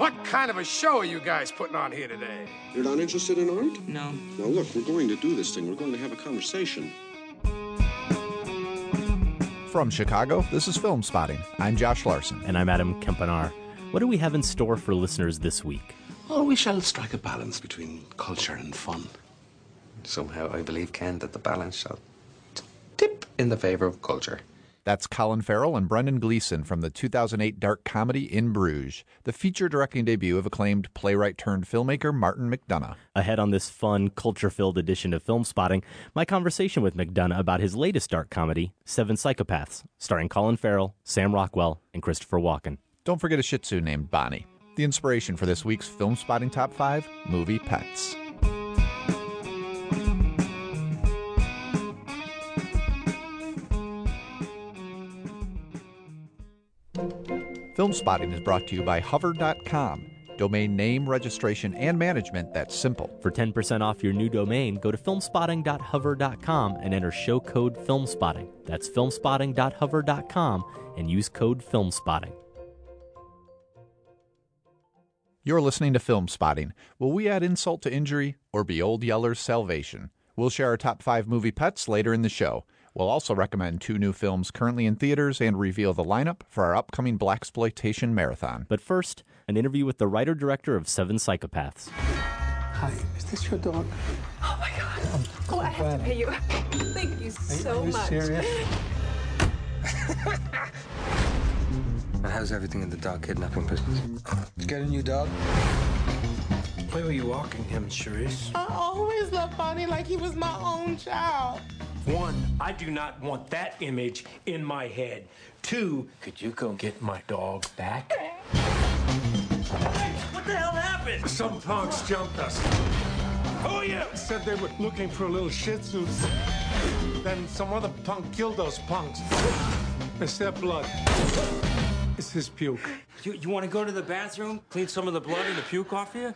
What kind of a show are you guys putting on here today? You're not interested in art? No. Now, look, we're going to do this thing. We're going to have a conversation. From Chicago, this is Film Spotting. I'm Josh Larsen. And I'm Adam Kempenaar. What do we have in store for listeners this week? Oh, we shall strike a balance between culture and fun. Somehow I believe, Ken, that the balance shall t- tip in the favor of culture. That's Colin Farrell and Brendan Gleeson from the 2008 dark comedy In Bruges, the feature directing debut of acclaimed playwright turned filmmaker Martin McDonagh. Ahead on this fun, culture filled edition of Film Spotting, my conversation with McDonagh about his latest dark comedy, Seven Psychopaths, starring Colin Farrell, Sam Rockwell, and Christopher Walken. Don't forget a shih tzu named Bonny. The inspiration for this week's Film Spotting Top 5 movie Pets. Film Spotting is brought to you by Hover.com. Domain name registration and management that's simple. For 10% off your new domain, go to filmspotting.hover.com and enter show code FilmSpotting. That's filmspotting.hover.com and use code FilmSpotting. You're listening to Film Spotting. Will we add insult to injury or be Old Yeller's salvation? We'll share our top five movie pets later in the show. We'll also recommend two new films currently in theaters and reveal the lineup for our upcoming blaxploitation marathon. But first, an interview with the writer director of Seven Psychopaths. Hi, is this your dog? Oh my god. Oh, I have to pay you. Thank you so Are you much. serious? And how's everything in the dog kidnapping business? Get a new dog? Where were you walking him, Charisse? I always loved Bonny like he was my own child. One, I do not want that image in my head. Two, could you go get my dog back? What the hell happened? Some punks jumped us. Who are you? Said they were looking for a little shih tzu. Then some other punk killed those punks. It's their blood. It's his puke. You, you want to go to the bathroom, clean some of the blood and the puke off you?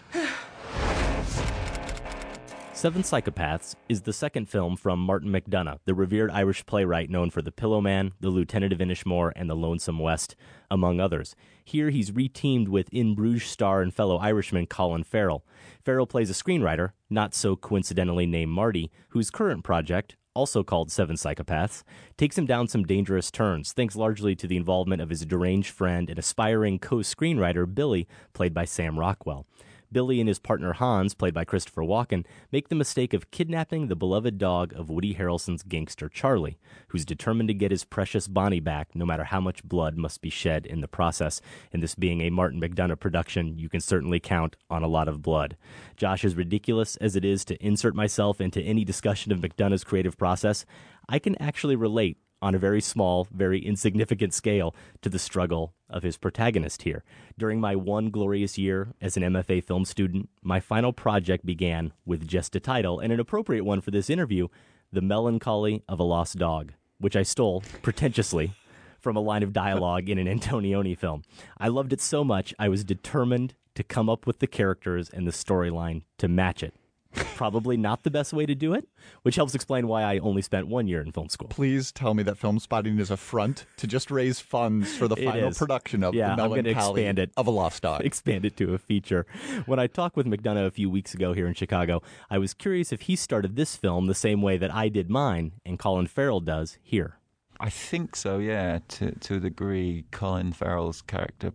Seven Psychopaths is the second film from Martin McDonagh, the revered Irish playwright known for The Pillowman, The Lieutenant of Inishmore, and The Lonesome West, among others. Here he's reteamed with In Bruges star and fellow Irishman Colin Farrell. Farrell plays a screenwriter, not so coincidentally named Marty, whose current project, also called Seven Psychopaths, takes him down some dangerous turns, thanks largely to the involvement of his deranged friend and aspiring co screenwriter Billy, played by Sam Rockwell. Billy and his partner Hans, played by Christopher Walken, make the mistake of kidnapping the beloved dog of Woody Harrelson's gangster Charlie, who's determined to get his precious Bonny back no matter how much blood must be shed in the process. And this being a Martin McDonagh production, you can certainly count on a lot of blood. Josh, as ridiculous as it is to insert myself into any discussion of McDonagh's creative process, I can actually relate on a very small, very insignificant scale to the struggle of his protagonist here. During my one glorious year as an MFA film student, my final project began with just a title and an appropriate one for this interview The Melancholy of a Lost Dog, which I stole pretentiously from a line of dialogue in an Antonioni film. I loved it so much, I was determined to come up with the characters and the storyline to match it. Probably not the best way to do it, which helps explain why I only spent one year in film school. Please tell me that Film Spotting is a front to just raise funds for the It final is. production of Yeah, The I'm gonna Melancholy expand it. of a Lost Dog. expand it to a feature. When I talked with McDonagh a few weeks ago here in Chicago, I was curious if he started this film the same way that I did mine and Colin Farrell does here. I think so, yeah. To to a degree, Colin Farrell's character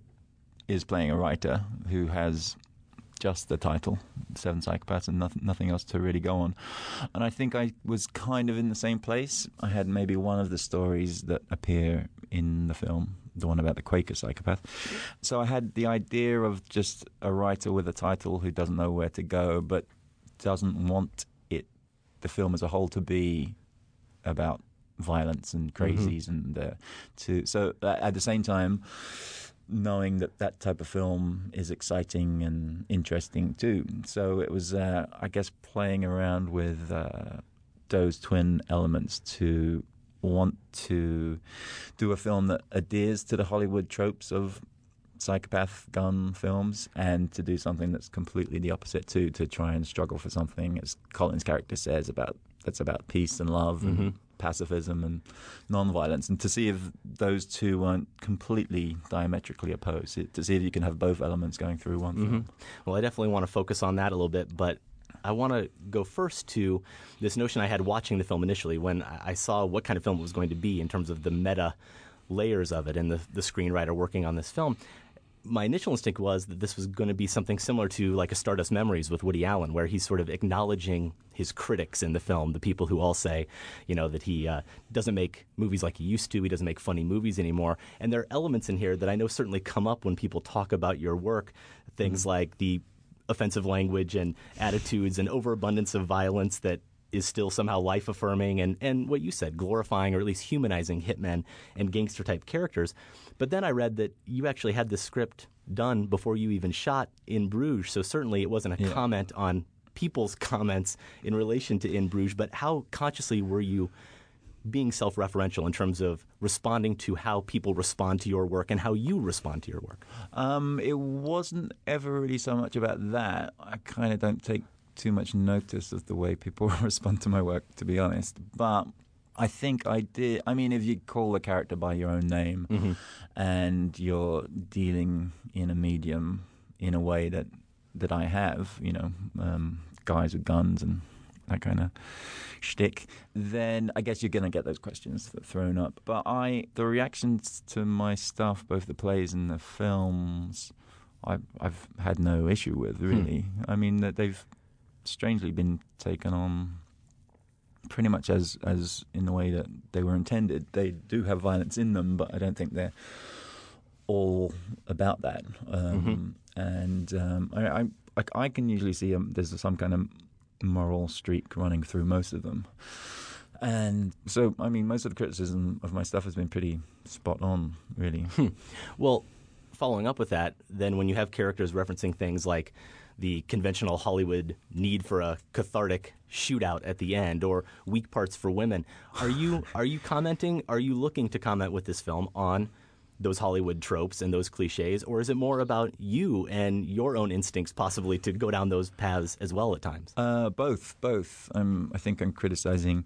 is playing a writer who has just the title, Seven Psychopaths, and nothing, nothing else to really go on. And I think I was kind of in the same place. I had maybe one of the stories that appear in the film, the one about the Quaker psychopath. So I had the idea of just a writer with a title who doesn't know where to go, but doesn't want it, the film as a whole, to be about violence and crazies and uh, to so uh, at the same time knowing that that type of film is exciting and interesting too. So it was uh, i guess playing around with uh, those twin elements to want to do a film that adheres to the hollywood tropes of psychopath gun films and to do something that's completely the opposite too to try and struggle for something as colin's character says about that's about peace and love and pacifism and non-violence, and to see if those two weren't completely diametrically opposed. To see if you can have both elements going through one Mm-hmm. film. Well, I definitely want to focus on that a little bit, but I want to go first to this notion I had watching the film initially when I saw what kind of film it was going to be in terms of the meta layers of it and the, the screenwriter working on this film. My initial instinct was that this was going to be something similar to like a Stardust Memories with Woody Allen, where he's sort of acknowledging his critics in the film, the people who all say, you know, that he uh, doesn't make movies like he used to, he doesn't make funny movies anymore. And there are elements in here that I know certainly come up when people talk about your work, things like the offensive language and attitudes and overabundance of violence that is still somehow life affirming and, and what you said, glorifying or at least humanizing hitmen and gangster type characters. But then I read that you actually had this script done before you even shot in Bruges. So certainly it wasn't a Yeah. comment on people's comments in relation to In Bruges, but how consciously were you being self referential in terms of responding to how people respond to your work and how you respond to your work? Um, it wasn't ever really so much about that. I kind of don't take too much notice of the way people respond to my work, to be honest. But I think I did. I mean, if you call a character by your own name and you're dealing in a medium in a way that that I have, you know, um, guys with guns and that kind of shtick, then I guess you're going to get those questions th- thrown up. But I, the reactions to my stuff, both the plays and the films, I've, I've had no issue with really. I mean that they've strangely been taken on pretty much as as in the way that they were intended. They do have violence in them, but I don't think they're all about that. Um, And um, I, I I I can usually see um, there's some kind of moral streak running through most of them. And so, I mean, most of the criticism of my stuff has been pretty spot on, really. Well, following up with that, then when you have characters referencing things like the conventional Hollywood need for a cathartic shootout at the end or weak parts for women, are you are you commenting? Are you looking to comment with this film on those Hollywood tropes and those cliches, or is it more about you and your own instincts, possibly to go down those paths as well at times? Uh, both, both. I'm, I think I'm criticizing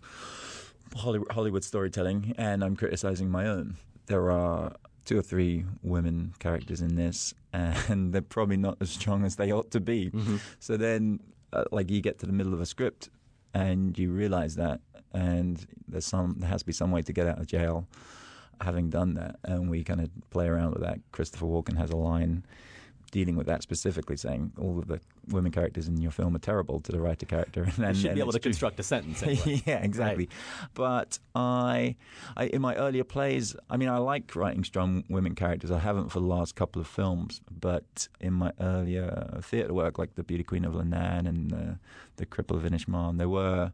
Hollywood, Hollywood storytelling, and I'm criticizing my own. There are two or three women characters in this, and they're probably not as strong as they ought to be. So then, uh, like, you get to the middle of a script, and you realize that, and there's some there has to be some way to get out of jail. Having done that, and we kind of play around with that. Christopher Walken has a line dealing with that specifically, saying all of the women characters in your film are terrible to the writer character. And, You should be able to true. construct a sentence. Anyway. yeah, exactly. But I, I, in my earlier plays, I mean, I like writing strong women characters. I haven't for the last couple of films, but in my earlier theatre work, like The Beauty Queen of Leenane and uh, The Cripple of Inishmaan, there were.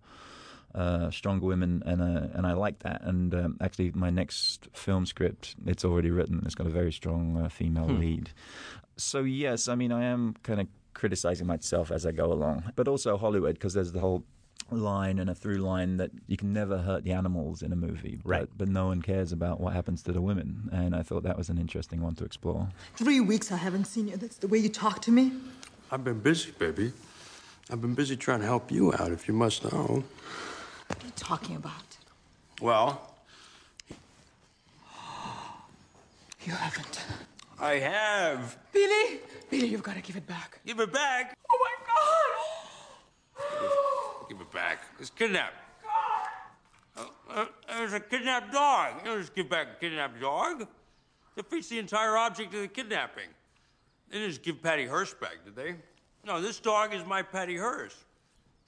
Uh, stronger women, and uh, and I like that. And um, actually, my next film script, it's already written. It's got a very strong uh, female Hmm. lead. So yes, I mean, I am kind of criticizing myself as I go along, but also Hollywood because there's the whole line and a through line that you can never hurt the animals in a movie, but, Right. but no one cares about what happens to the women, and I thought that was an interesting one to explore. Three weeks I haven't seen you. That's the way you talk to me? I've been busy, baby. I've been busy trying to help you out, if you must know. What are you talking about? Well, You haven't. I have. Billy! Billy, you've got to give it back. Give it back. Oh my God! Give it back. It's kidnapped. Uh, uh, there's a kidnapped dog. You don't just give back a kidnapped dog. Defeats the entire object of the kidnapping. They didn't just give Patty Hearst back, did they? No, this dog is my Patty Hearst.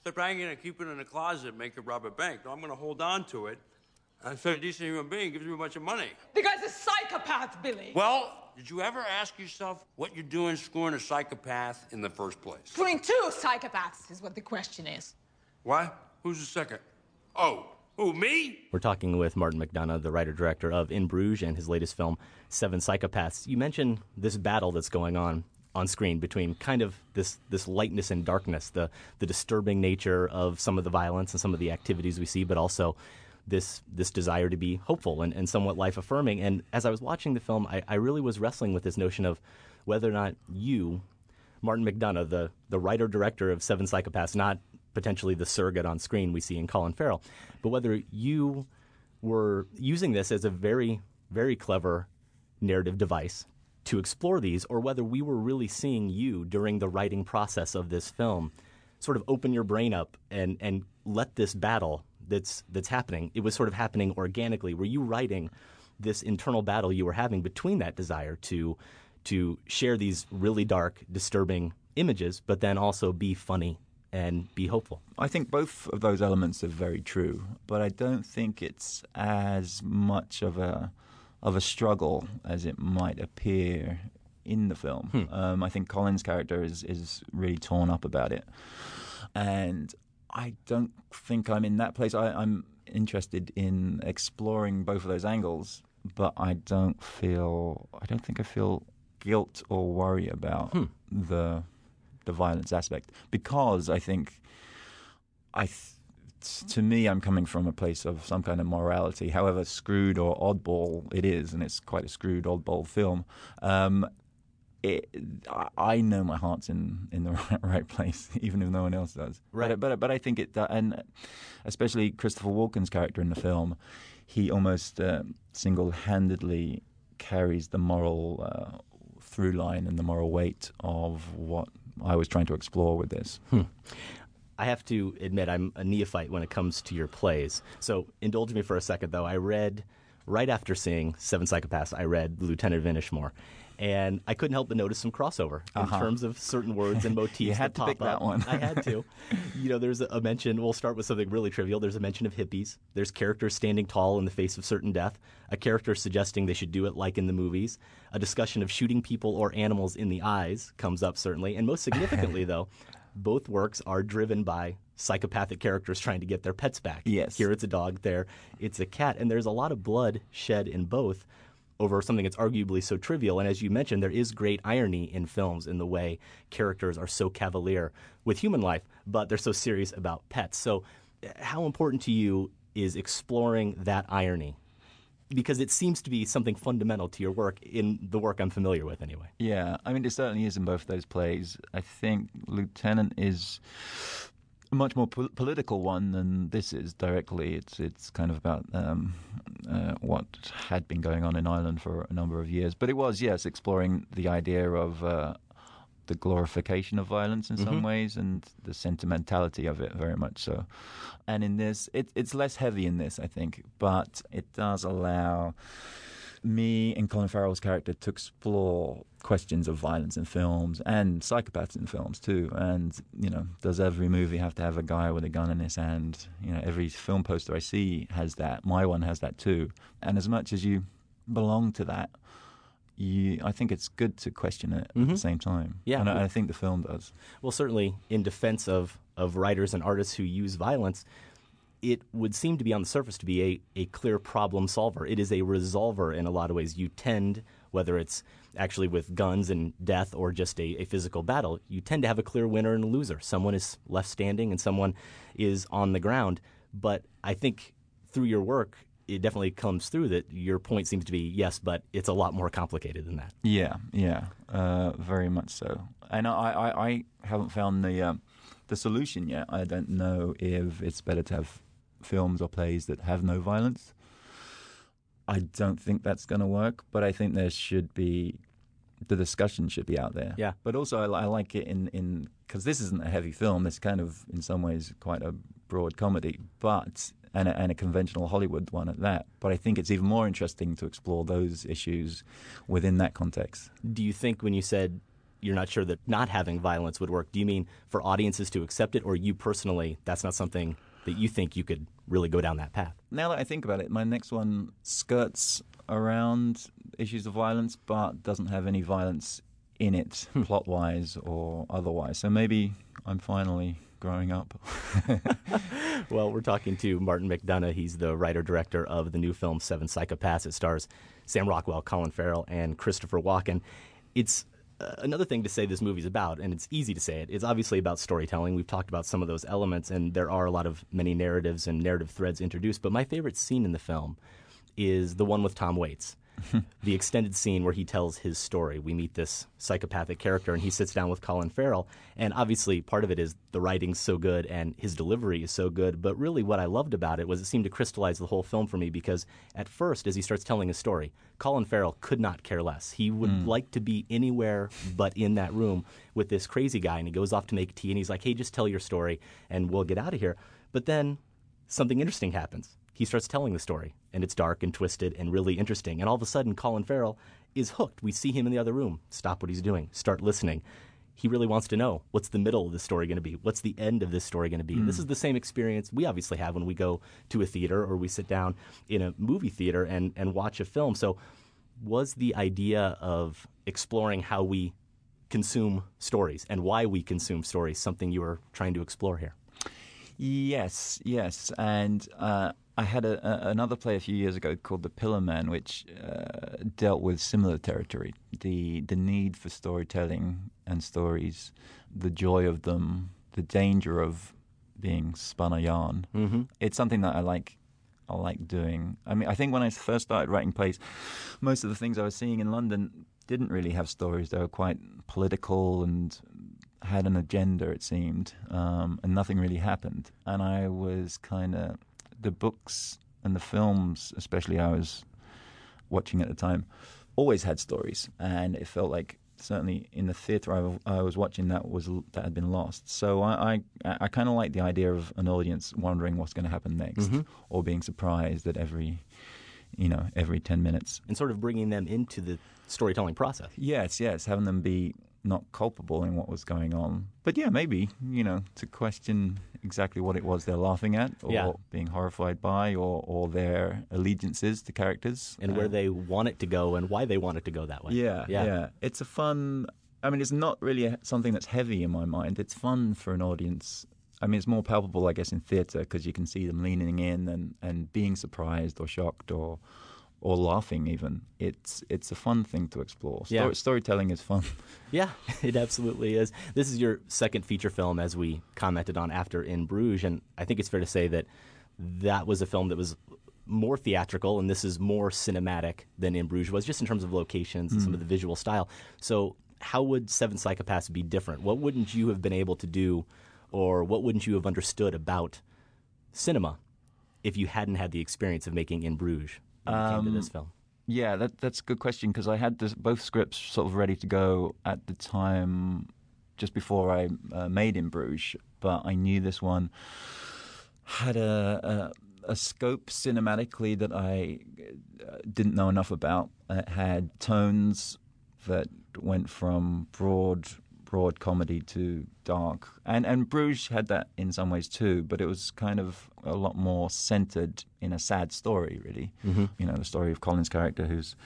Except I ain't gonna keep it in a closet and make it rob a bank. No, I'm gonna hold on to it. And so a decent human being gives me a bunch of money. The guy's a psychopath, Billy. Well, did you ever ask yourself what you're doing screwing a psychopath in the first place? Between two psychopaths is what the question is. What? Who's the second? Oh, who, me? We're talking with Martin McDonagh, the writer director of In Bruges and his latest film, Seven Psychopaths. You mentioned this battle that's going on on screen between kind of this this lightness and darkness, the the disturbing nature of some of the violence and some of the activities we see, but also this this desire to be hopeful and, and somewhat life affirming. And as I was watching the film, I, I really was wrestling with this notion of whether or not you, Martin McDonagh, the the writer director of Seven Psychopaths, not potentially the surrogate on screen we see in Colin Farrell, but whether you were using this as a very, very clever narrative device to explore these, or whether we were really seeing you during the writing process of this film sort of open your brain up and, and let this battle that's that's happening. It was sort of happening organically. Were you writing this internal battle you were having between that desire to to share these really dark, disturbing images, but then also be funny and be hopeful? I think both of those elements are very true, but I don't think it's as much of a of a struggle as it might appear in the film. Hmm. Um, I think Colin's character is is really torn up about it, and I don't think I'm in that place. I, I'm interested in exploring both of those angles, but I don't feel. I don't think I feel guilt or worry about Hmm. the the violence aspect because I think I. Th- to me, I'm coming from a place of some kind of morality, however screwed or oddball it is, and it's quite a screwed, oddball film. Um, it, I- I know my heart's in, in the right, right place, even if no one else does. Right. But, but but I think it, and especially Christopher Walken's character in the film, he almost uh, single-handedly carries the moral uh, through line and the moral weight of what I was trying to explore with this. I have to admit, I'm a neophyte when it comes to your plays. So indulge me for a second, though. I read right after seeing Seven Psychopaths. I read Lieutenant of Inishmore, and I couldn't help but notice some crossover Uh-huh. in terms of certain words and motifs. You had that to pick up. that one. I had to. You know, there's a, a mention. We'll start with something really trivial. There's a mention of hippies. There's characters standing tall in the face of certain death. A character suggesting they should do it like in the movies. A discussion of shooting people or animals in the eyes comes up certainly, and most significantly, though, both works are driven by psychopathic characters trying to get their pets back. Yes. Here it's a dog, there it's a cat, and there's a lot of blood shed in both over something that's arguably so trivial. And as you mentioned, there is great irony in films in the way characters are so cavalier with human life, but they're so serious about pets. So, uh, how important to you is exploring that irony? Because it seems to be something fundamental to your work in the work I'm familiar with, anyway. Yeah, I mean, it certainly is in both those plays. I think Lieutenant is a much more pol- political one than this is directly. It's it's kind of about um, uh, what had been going on in Ireland for a number of years. But it was, yes, exploring the idea of uh, the glorification of violence in some Mhm. ways and the sentimentality of it very much so. And in this, it, it's less heavy in this, I think, but it does allow me and Colin Farrell's character to explore questions of violence in films and psychopaths in films too. And you know, does every movie have to have a guy with a gun in his hand? You know, every film poster I see has that. My one has that too. And as much as you belong to that, you, I think it's good to question it at the same time. Mm-hmm. Yeah. and I, I think the film does. Well, certainly in defense of, of writers and artists who use violence, it would seem to be on the surface to be a, a clear problem solver. It is a resolver in a lot of ways. You tend, whether it's actually with guns and death or just a, a physical battle, you tend to have a clear winner and a loser. Someone is left standing and someone is on the ground. But I think through your work, it definitely comes through that your point seems to be yes, but it's a lot more complicated than that. Yeah, yeah, uh, very much so. And I, I, I haven't found the um, the solution yet. I don't know if it's better to have films or plays that have no violence. I don't think that's going to work, but I think there should be the discussion should be out there. Yeah. But also, I, I like it in in because this isn't a heavy film. It's kind of in some ways quite a broad comedy, but and a, and a conventional Hollywood one at that. But I think it's even more interesting to explore those issues within that context. Do you think when you said you're not sure that not having violence would work, do you mean for audiences to accept it, or you personally, that's not something that you think you could really go down that path? Now that I think about it, my next one skirts around issues of violence, but doesn't have any violence in it, plot wise or otherwise. So maybe I'm finally growing up. Well, we're talking to Martin McDonagh. He's the writer director of the new film Seven Psychopaths. It stars Sam Rockwell, Colin Farrell, and Christopher Walken. It's Uh, another thing to say this movie's about, and it's easy to say it. It's obviously about storytelling. We've talked about some of those elements, and there are a lot of many narratives and narrative threads introduced. But my favorite scene in the film is the one with Tom Waits. the extended scene where he tells his story. We meet this psychopathic character, and he sits down with Colin Farrell. And obviously, part of it is the writing's so good and his delivery is so good. But really, what I loved about it was it seemed to crystallize the whole film for me because at first, as he starts telling his story, Colin Farrell could not care less. He would Mm. like to be anywhere but in that room with this crazy guy. And he goes off to make tea, and he's like, hey, just tell your story, and we'll get out of here. But then something interesting happens. He starts telling the story, and it's dark and twisted and really interesting. And all of a sudden, Colin Farrell is hooked. We see him in the other room. Stop what he's doing. Start listening. He really wants to know what's the middle of this story going to be? What's the end of this story going to be? Mm. This is the same experience we obviously have when we go to a theater or we sit down in a movie theater and, and watch a film. So, was the idea of exploring how we consume stories and why we consume stories something you were trying to explore here? Yes, yes, and uh, I had a, a, another play a few years ago called The Pillowman, which uh, dealt with similar territory: the the need for storytelling and stories, the joy of them, the danger of being spun a yarn. Mhm. It's something that I like. I like doing. I mean, I think when I first started writing plays, most of the things I was seeing in London didn't really have stories. They were quite political and had an agenda, it seemed, um, and nothing really happened. And I was kind of the books and the films, especially I was watching at the time, always had stories, and it felt like certainly in the theatre I, I was watching that was that had been lost. So I I, I kind of like the idea of an audience wondering what's going to happen next, Mhm. or being surprised at every, you know, every ten minutes. And sort of bringing them into the storytelling process. Yes, yes, having them be not culpable in what was going on. But yeah, maybe, you know, to question exactly what it was they're laughing at or Yeah. being horrified by or, or their allegiances to characters. and where Uh, they want it to go and why they want it to go that way. yeah, yeah. yeah, It's a fun. I mean, it's not really a, something that's heavy in my mind. It's fun for an audience. I mean, it's more palpable, I guess, in theatre because you can see them leaning in and, and being surprised or shocked or or laughing. Even it's it's a fun thing to explore. Yeah. Story, storytelling is fun. Yeah, it absolutely is. This is your second feature film, as we commented on after In Bruges, and I think it's fair to say that that was a film that was more theatrical, and this is more cinematic than In Bruges was, just in terms of locations and some Mm. of the visual style. So, how would Seven Psychopaths be different? What wouldn't you have been able to do, or what wouldn't you have understood about cinema if you hadn't had the experience of making In Bruges came to this Um, film? Yeah, that, that's a good question because I had this, both scripts sort of ready to go at the time just before I uh, made In Bruges, but I knew this one had a, a, a scope cinematically that I uh, didn't know enough about. It had tones that went from broad broad comedy to dark, and and Bruges had that in some ways too, but it was kind of a lot more centered in a sad story, really. Mhm. You know, the story of Colin's character who's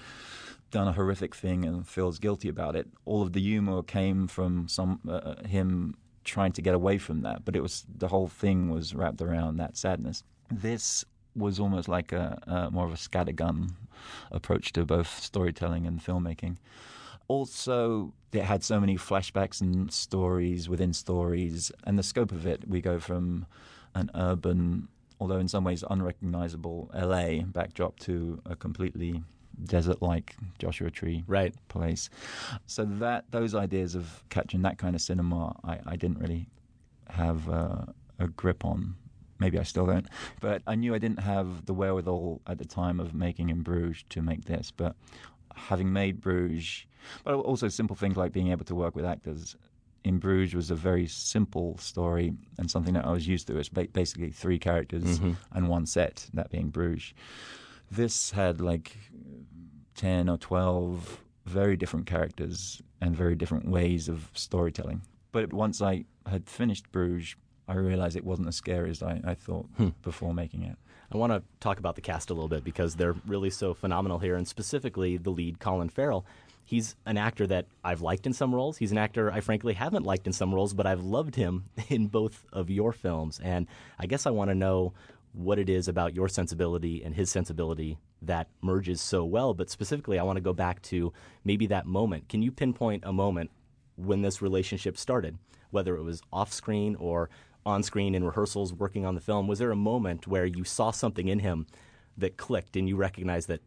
done a horrific thing and feels guilty about it. All of the humor came from some uh, him trying to get away from that, but it was the whole thing was wrapped around that sadness. This was almost like a, a more of a scattergun approach to both storytelling and filmmaking. Also, it had so many flashbacks and stories within stories, and the scope of it, we go from an urban, although in some ways unrecognizable LA backdrop to a completely desert-like Joshua Tree right. place. So that those ideas of capturing that kind of cinema, I, I didn't really have uh, a grip on. Maybe I still don't, but I knew I didn't have the wherewithal at the time of making in Bruges to make this. But having made Bruges, but also simple things like being able to work with actors. In Bruges was a very simple story and something that I was used to. It's ba- basically three characters Mhm. and one set, that being Bruges. This had like 10 or 12 very different characters and very different ways of storytelling. But once I had finished Bruges, I realized it wasn't as scary as I, I thought Hmm. before making it. I want to talk about the cast a little bit because they're really so phenomenal here, and specifically the lead, Colin Farrell. He's an actor that I've liked in some roles. He's an actor I frankly haven't liked in some roles, but I've loved him in both of your films. And I guess I want to know what it is about your sensibility and his sensibility that merges so well. But specifically, I want to go back to maybe that moment. Can you pinpoint a moment when this relationship started, whether it was off screen or on screen in rehearsals working on the film? Was there a moment where you saw something in him that clicked and you recognized that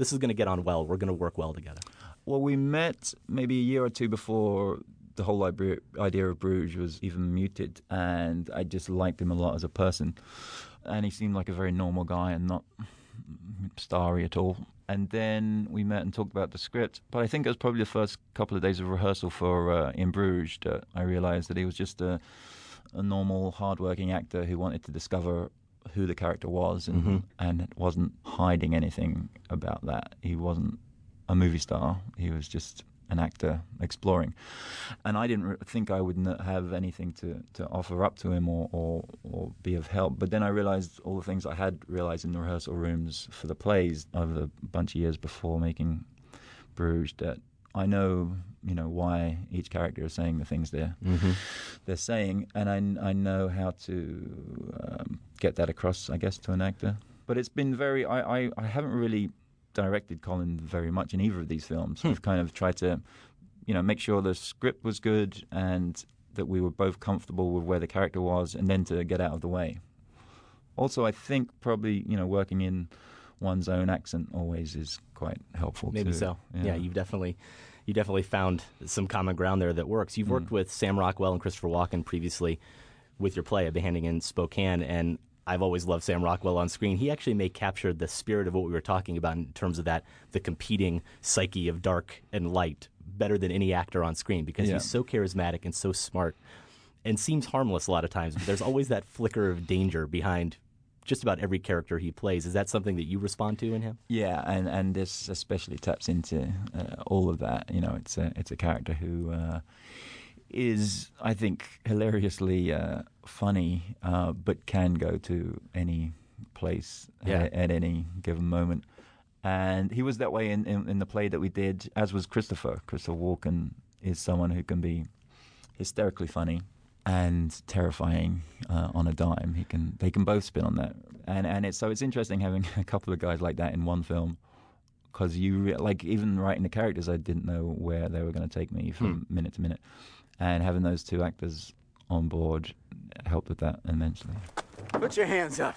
this is going to get on well. We're going to work well together. Well, we met maybe a year or two before the whole idea of Bruges was even muted, and I just liked him a lot as a person. And he seemed like a very normal guy and not starry at all. And then we met and talked about the script. But I think it was probably the first couple of days of rehearsal for uh, In Bruges that I realized that he was just a, a normal, hardworking actor who wanted to discover who the character was and Mm-hmm. and wasn't hiding anything about that. He wasn't a movie star. He was just an actor exploring, and I didn't re- think I would n- have anything to, to offer up to him or, or or be of help. But then I realized all the things I had realized in the rehearsal rooms for the plays over a bunch of years before making Bruges that I know you know why each character is saying the things they're Mhm. they're saying, and I I know how to um, get that across, I guess, to an actor. But it's been very I, I, I haven't really directed Colin very much in either of these films. We've kind of tried to you know make sure the script was good and that we were both comfortable with where the character was, and then to get out of the way. Also, I think probably you know working in one's own accent always is quite helpful. Maybe too. so. Yeah. you've definitely you definitely found some common ground there that works. You've Hmm. worked with Sam Rockwell and Christopher Walken previously with your play, A Behanding in Spokane, and I've always loved Sam Rockwell on screen. He actually may capture the spirit of what we were talking about in terms of that the competing psyche of dark and light better than any actor on screen because Yeah. he's so charismatic and so smart and seems harmless a lot of times, but there's always that flicker of danger behind just about every character he plays. Is that something that you respond to in him? Yeah, and, and this especially taps into uh, all of that. You know, it's a it's a character who uh, is, I think, hilariously uh, funny, uh, but can go to any place Yeah. at, at any given moment. And he was that way in, in, in the play that we did, as was Christopher. Christopher Walken is someone who can be hysterically funny and terrifying uh, on a dime. He can they can both spin on that, and and it's so it's interesting having a couple of guys like that in one film because you re- like even writing the characters, I didn't know where they were going to take me from minute to minute, and having those two actors on board helped with that immensely. Put your hands up.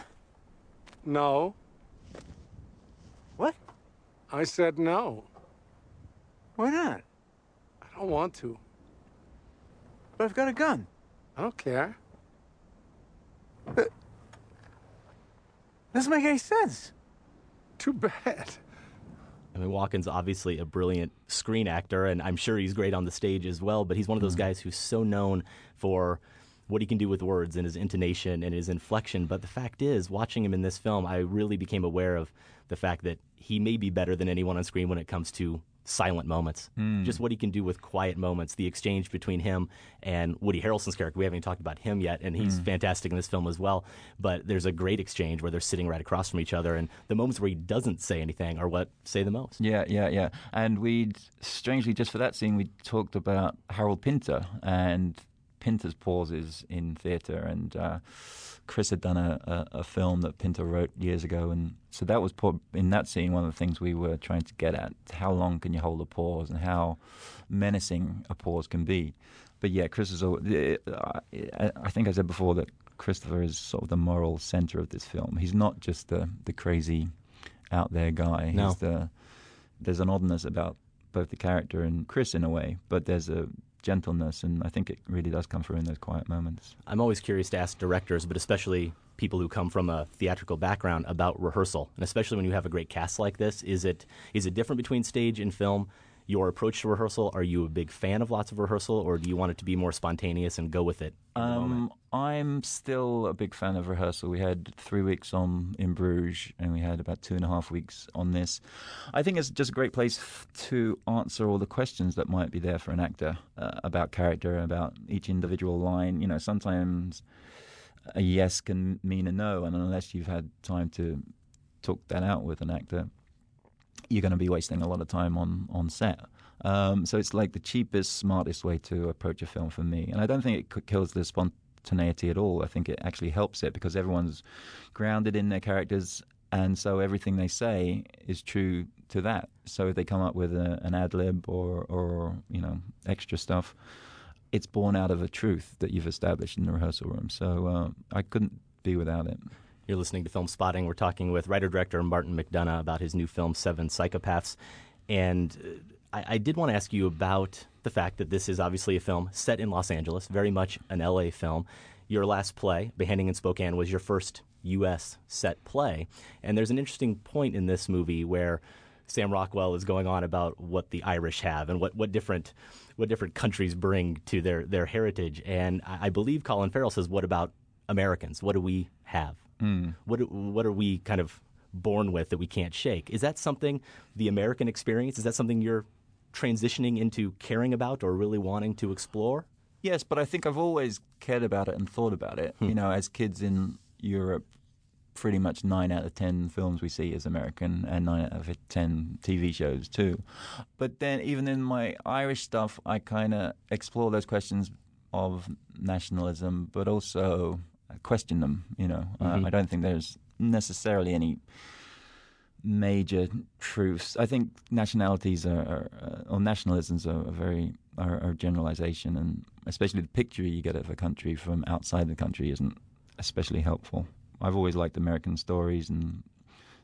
No. What? I said no. Why not? I don't want to. But I've got a gun. I don't care. But... Doesn't make any sense. Too bad. I mean, Walken's obviously a brilliant screen actor, and I'm sure he's great on the stage as well. But he's one of those mm-hmm. guys who's so known for what he can do with words and his intonation and his inflection. But the fact is, watching him in this film, I really became aware of the fact that he may be better than anyone on screen when it comes to silent moments. Hmm. Just what he can do with quiet moments, the exchange between him and Woody Harrelson's character. We haven't even talked about him yet, and he's hmm. fantastic in this film as well. But there's a great exchange where they're sitting right across from each other, and the moments where he doesn't say anything are what say the most. Yeah, yeah, yeah. And we'd strangely just for that scene we talked about Harold Pinter and Pinter's pauses in theatre and. Uh, Chris had done a, a, a film that Pinter wrote years ago, and so that was in that scene one of the things we were trying to get at: how long can you hold a pause, and how menacing a pause can be. But yeah, Chris is. I I think I said before that Christopher is sort of the moral center of this film. He's not just the the crazy, out there guy. No. He's the there's an oddness about both the character and Chris in a way, but there's a gentleness, and I think it really does come through in those quiet moments. I'm always curious to ask directors, but especially people who come from a theatrical background about rehearsal, and especially when you have a great cast like this. Is it is it different between stage and film? Your approach to rehearsal? Are you a big fan of lots of rehearsal, or do you want it to be more spontaneous and go with it? in the moment? Um, I'm still a big fan of rehearsal. We had three weeks on in Bruges, and we had about two and a half weeks on this. I think it's just a great place to answer all the questions that might be there for an actor uh, about character, about each individual line. You know, sometimes a yes can mean a no, and unless you've had time to talk that out with an actor, you're going to be wasting a lot of time on on set. Um, so it's like the cheapest, smartest way to approach a film for me. And I don't think it kills the spontaneity at all. I think it actually helps it because everyone's grounded in their characters, and so everything they say is true to that. So if they come up with a, an ad lib or or you know extra stuff, it's born out of a truth that you've established in the rehearsal room. So uh, I couldn't be without it. You're listening to Film Spotting. We're talking with writer director Martin McDonagh about his new film, Seven Psychopaths. And uh, I, I did want to ask you about the fact that this is obviously a film set in Los Angeles, very much an LA film. Your last play, Behanding in Spokane, was your first U.S. set play. And there's an interesting point in this movie where Sam Rockwell is going on about what the Irish have and what, what different what different countries bring to their, their heritage. And I, I believe Colin Farrell says, "What about Americans? What do we have? Mm. What what are we kind of born with that we can't shake?" Is that something the American experience? Is that something you're transitioning into caring about or really wanting to explore? Yes, but I think I've always cared about it and thought about it. Hmm. You know, as kids in Europe, pretty much nine out of ten films we see is American, and nine out of ten TV shows too. But then, even in my Irish stuff, I kind of explore those questions of nationalism, but also question them. You know, Mhm. uh, I don't think there's necessarily any major truths. I think nationalities are, are uh, or nationalisms are, are very are, are generalization, and especially the picture you get of a country from outside the country isn't especially helpful. I've always liked American stories and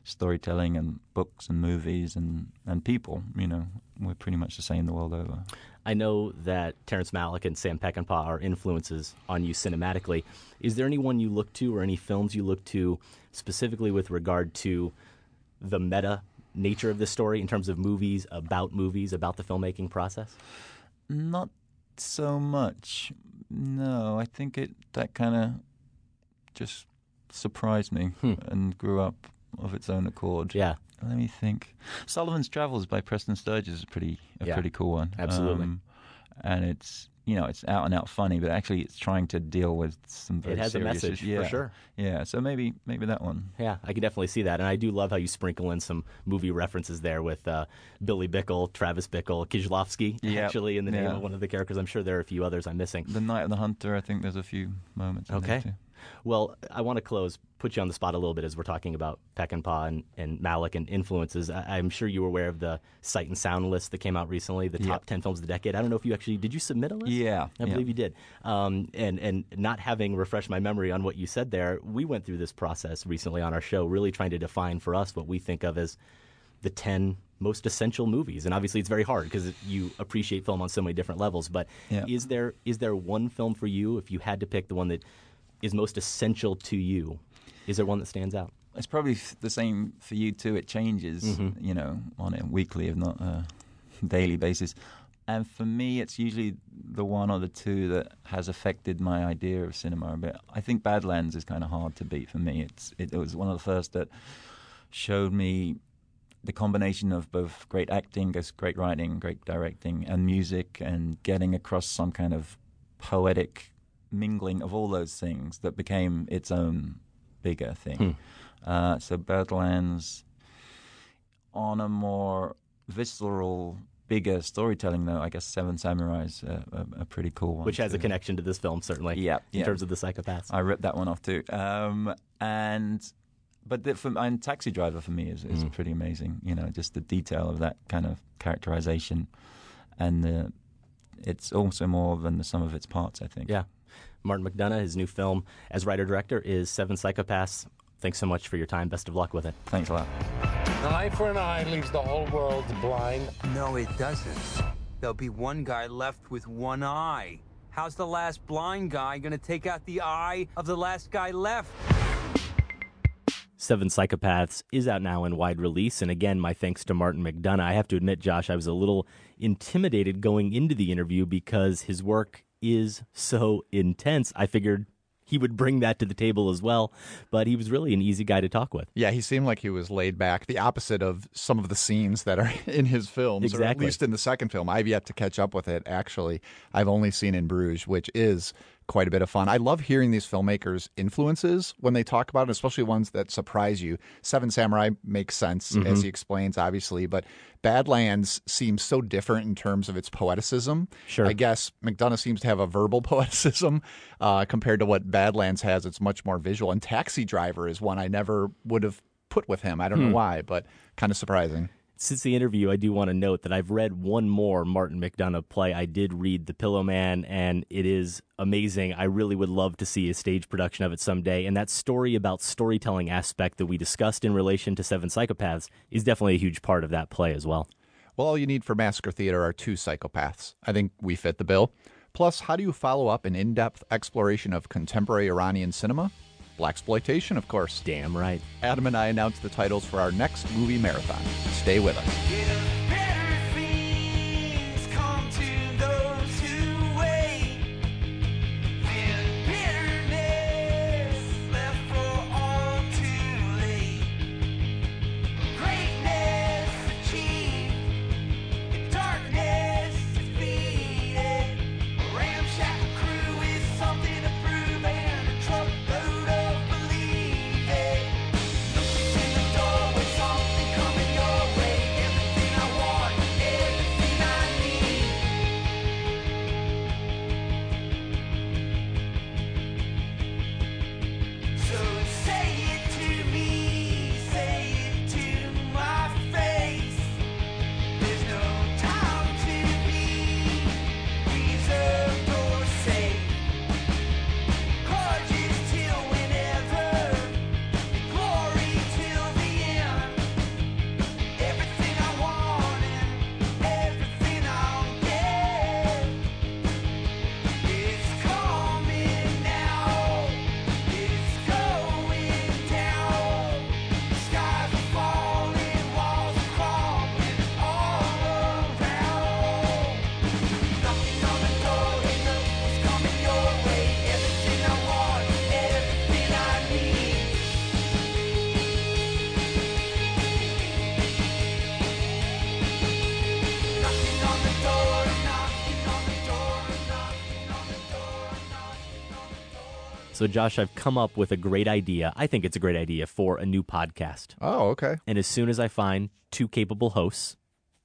storytelling and books and movies and, and people. You know, we're pretty much the same the world over. I know that Terrence Malick and Sam Peckinpah are influences on you cinematically. Is there anyone you look to or any films you look to specifically with regard to the meta nature of this story in terms of movies, about movies, about the filmmaking process? Not so much. No, I think it that kind of just surprised me and grew up of its own accord. Hmm. Yeah. Let me think. Sullivan's Travels by Preston Sturges is pretty a Yeah, pretty cool one. absolutely. Um, and it's you know it's out and out funny, but actually it's trying to deal with some very It has a message, issues. for Yeah. sure. Yeah, so maybe maybe that one. Yeah, I can definitely see that, and I do love how you sprinkle in some movie references there with uh, Billy Bickle, Travis Bickle, Kieslowski, Yep. actually in the name Yeah. of one of the characters. I'm sure there are a few others I'm missing. The Night of the Hunter, I think there's a few moments. In there Okay. Well, I want to close, put you on the spot a little bit as we're talking about Peckinpah and, Paw and Malick and influences. I, I'm sure you were aware of the Sight and Sound list that came out recently, the top 10 films of the decade. I don't know if you actually, did you submit a list? Yeah, I yeah. believe you did. Um, and, and not having refreshed my memory on what you said there, we went through this process recently on our show, really trying to define for us what we think of as the 10 most essential movies. And obviously it's very hard because you appreciate film on so many different levels. But Yeah. is there is there one film for you, if you had to pick the one that is most essential to you? Is there one that stands out? It's probably f- the same for you too. It changes, Mhm. you know, on a weekly, if not a daily basis. And for me, it's usually the one or the two that has affected my idea of cinema a bit. I think Badlands is kind of hard to beat for me. It's it, it was one of the first that showed me the combination of both great acting, great writing, great directing, and music, and getting across some kind of poetic mingling of all those things that became its own bigger thing. Uh, so Badlands, on a more visceral, bigger storytelling, though, I guess Seven Samurai is a, a, a pretty cool one. Which has a connection to this film, certainly. Yeah, In yeah. terms of the psychopaths. I ripped that one off too. Um, and but the, for, and Taxi Driver for me is, is Mm. pretty amazing. You know, just the detail of that kind of characterization, and the, it's also more than the sum of its parts. I think. Yeah. Martin McDonagh, his new film as writer director is Seven Psychopaths. Thanks so much for your time. Best of luck with it. Thanks a lot. An eye for an eye leaves the whole world blind. No, it doesn't. There'll be one guy left with one eye. How's the last blind guy gonna take out the eye of the last guy left? Seven Psychopaths is out now in wide release. And again, my thanks to Martin McDonagh. I have to admit, Josh, I was a little intimidated going into the interview because his work is so intense. I figured he would bring that to the table as well, but he was really an easy guy to talk with. Yeah, he seemed like he was laid back, the opposite of some of the scenes that are in his films, or at least in the second film. I've yet to catch up with it, actually. I've only seen In Bruges, which is quite a bit of fun. I love hearing these filmmakers' influences when they talk about it, especially ones that surprise you. Seven Samurai makes sense, Mhm. as he explains, obviously, but Badlands seems so different in terms of its poeticism. Sure. I guess McDonagh seems to have a verbal poeticism uh, compared to what Badlands has. It's much more visual. And Taxi Driver is one I never would have put with him. I don't Hmm. know why, but kind of surprising. Since the interview, I do want to note that I've read one more Martin McDonagh play. I did read The Pillow Man, and it is amazing. I really would love to see a stage production of it someday. And that story about storytelling aspect that we discussed in relation to Seven Psychopaths is definitely a huge part of that play as well. Well, all you need for Massacre Theater are two psychopaths. I think we fit the bill. Plus, how do you follow up an in depth exploration of contemporary Iranian cinema? Blaxploitation, of course. Damn right. Adam and I announced the titles for our next movie marathon. Stay with us. So, Josh, I've come up with a great idea. I think it's a great idea for a new podcast. Oh, okay. And as soon as I find two capable hosts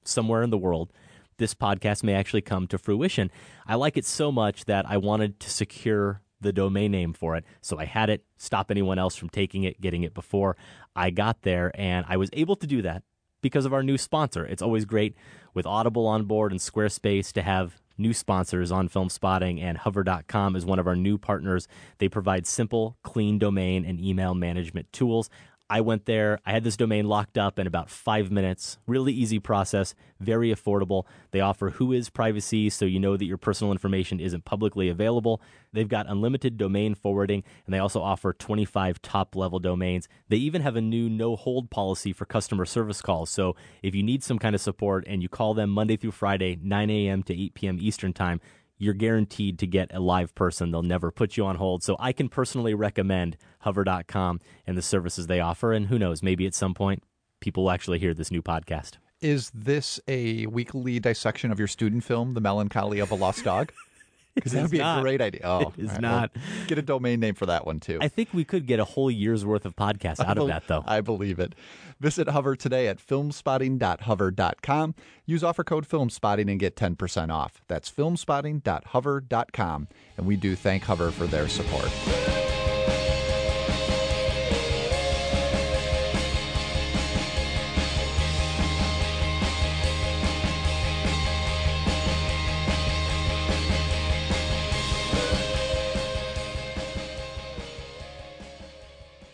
somewhere in the world, this podcast may actually come to fruition. I like it so much that I wanted to secure the domain name for it. So I had it, stop anyone else from taking it, getting it before I got there. And I was able to do that because of our new sponsor. It's always great with Audible on board and Squarespace to have new sponsors on Film Spotting, and Hover.com is one of our new partners. They provide simple, clean domain and email management tools. I went there. I had this domain locked up in about five minutes. Really easy process, very affordable. They offer Whois privacy, so you know that your personal information isn't publicly available. They've got unlimited domain forwarding, and they also offer 25 top level domains. They even have a new no hold policy for customer service calls. So if you need some kind of support and you call them Monday through Friday, 9 a.m. to 8 p.m. Eastern Time, you're guaranteed to get a live person. They'll never put you on hold. So I can personally recommend hover.com and the services they offer. And who knows, maybe at some point people will actually hear this new podcast. Is this a weekly dissection of your student film, The Melancholy of a Lost Dog? Because that would be not. a great idea. Oh, It is all right, not. well, get a domain name for that one too. I think we could get a whole year's worth of podcasts out of that, though. I believe it. Visit Hover today at filmspotting.hover.com. Use offer code filmspotting and get 10% off. That's filmspotting.hover.com. And we do thank Hover for their support.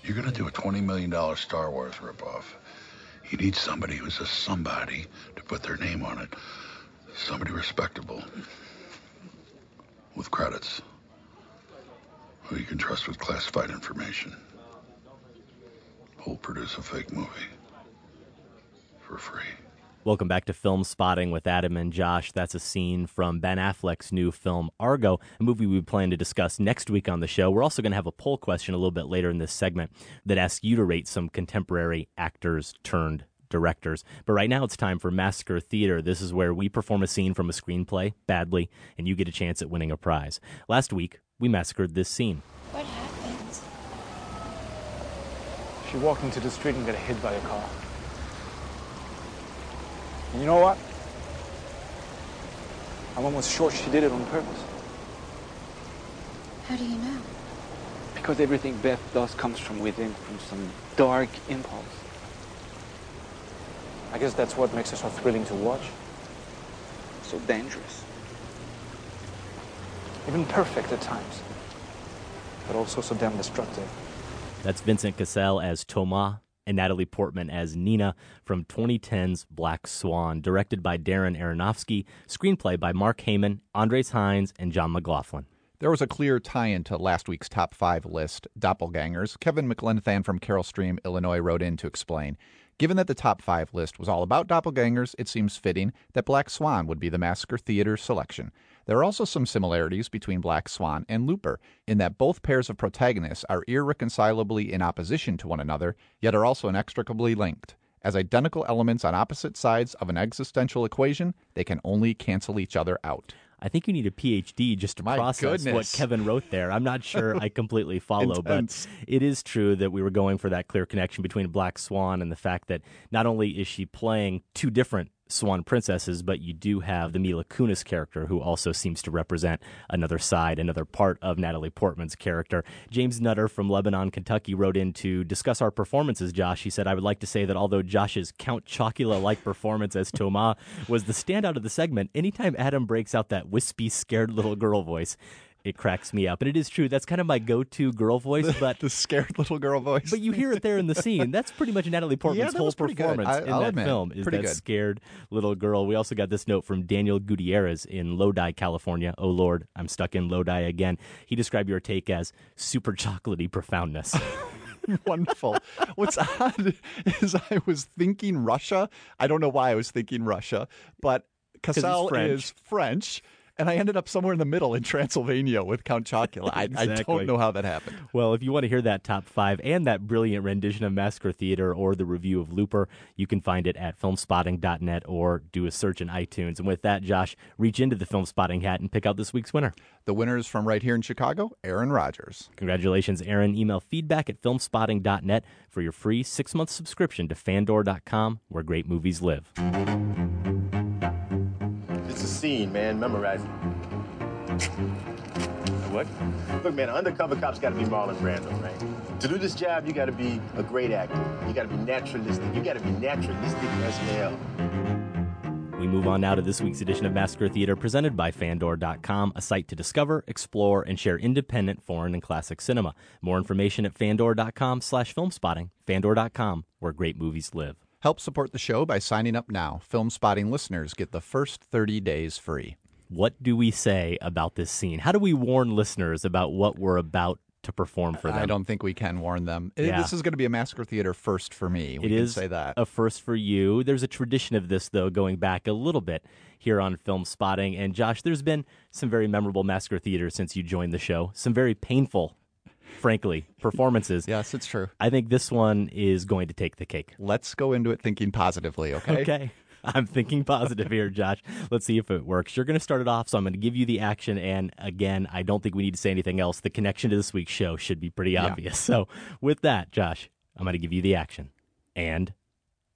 You're going to do a $20 million Star Wars ripoff. You need somebody who's a somebody to put their name on it. Somebody respectable. With credits. Who you can trust with classified information. Who'll produce a fake movie. For free. Welcome back to Film Spotting with Adam and Josh. That's a scene from Ben Affleck's new film Argo, a movie we plan to discuss next week on the show. We're also going to have a poll question a little bit later in this segment that asks you to rate some contemporary actors turned directors. But right now it's time for Massacre Theater. This is where we perform a scene from a screenplay badly, and you get a chance at winning a prize. Last week, we massacred this scene. What happened? She walked into the street and got hit by a car. And you know what? I'm almost sure she did it on purpose. How do you know? Because everything Beth does comes from within, from some dark impulse. I guess that's what makes it so thrilling to watch. So dangerous. Even perfect at times. But also so damn destructive. That's Vincent Cassel as Thomas and Natalie Portman as Nina from 2010's Black Swan, directed by Darren Aronofsky, screenplay by Mark Heyman, Andres Heinz, and John McLaughlin. There was a clear tie in to last week's top five list, Doppelgangers. Kevin McLenathan from Carol Stream, Illinois, wrote in to explain. Given that the top five list was all about doppelgangers, it seems fitting that Black Swan would be the Massacre Theater selection. There are also some similarities between Black Swan and Looper, in that both pairs of protagonists are irreconcilably in opposition to one another, yet are also inextricably linked. As identical elements on opposite sides of an existential equation, they can only cancel each other out. I think you need a PhD just to My process goodness. what Kevin wrote there. I'm not sure I completely follow, but it is true that we were going for that clear connection between Black Swan and the fact that not only is she playing two different Swan princesses, but you do have the Mila Kunis character who also seems to represent another side, another part of Natalie Portman's character. James Nutter from Lebanon, Kentucky wrote in to discuss our performances, Josh. He said, I would like to say that although Josh's Count Chocula like performance as Thomas was the standout of the segment, anytime Adam breaks out that wispy, scared little girl voice, it cracks me up. And it is true. That's kind of my go-to girl voice, but the scared little girl voice. But you hear it there in the scene. That's pretty much Natalie Portman's that whole was pretty good. performance I- in I'll that admit, film is that good. scared little girl. We also got this note from Daniel Gutierrez in Lodi, California. Oh Lord, I'm stuck in Lodi again. He described your take as super chocolatey profoundness. Wonderful. What's odd is I was thinking Russia. I don't know why I was thinking Russia, but Cassel French. is French, and I ended up somewhere in the middle in Transylvania with Count Chocula. I, I don't know how that happened. Well, if you want to hear that top five and that brilliant rendition of Massacre Theater or the review of Looper, you can find it at filmspotting.net or do a search in iTunes. And with that, Josh, reach into the Film Spotting hat and pick out this week's winner. The winner is from right here in Chicago, Aaron Rogers. Congratulations, Aaron. Email feedback at filmspotting.net for your free six month subscription to fandor.com, where great movies live. Scene, man. Memorize it. What? Look, man, an undercover cop's got to be Marlon Brando, right? To do this job, you got to be a great actor. You got to be naturalistic. You got to be naturalistic as hell. We move on now to this week's edition of Massacre Theater presented by Fandor.com, a site to discover, explore, and share independent foreign and classic cinema. More information at Fandor.com slash filmspotting, Fandor.com, where great movies live. Help support the show by signing up now. Film Spotting listeners get the first 30 days free. What do we say about this scene? How do we warn listeners about what we're about to perform for them? I don't think we can warn them. Yeah. This is going to be a Massacre Theater first for me. We It can is say that. a first for you. There's a tradition of this, though, going back a little bit here on Film Spotting. And Josh, there's been some very memorable Massacre Theater since you joined the show. Some very painful, frankly, performances. yes, it's true. I think this one is going to take the cake. Let's go into it thinking positively, okay? Okay. I'm thinking positive here, Josh. Let's see if it works. You're going to start it off, so I'm going to give you the action. And again, I don't think we need to say anything else. The connection to this week's show should be pretty Yeah. obvious. So, with that, Josh, I'm going to give you the action. And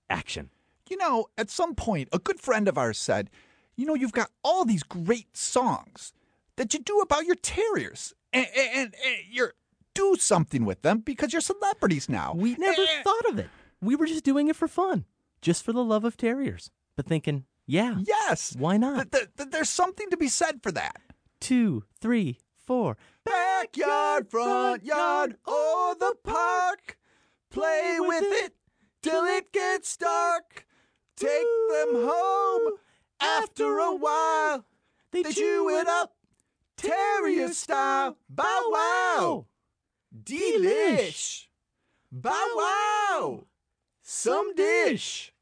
action. You know, at some point, a good friend of ours said, You know, you've got all these great songs that you do about your terriers, and, and, and you're do something with them because you're celebrities now. We never eh. thought of it. We were just doing it for fun, just for the love of terriers. But thinking, yeah, Yes. why not? Th- th- th- there's something to be said for that. Two, three, four. Backyard, front yard, or the park. Play with it till it gets dark. Take them home after a while. They chew it up, terrier style. Bow wow. Delish. Bow wow. Some dish.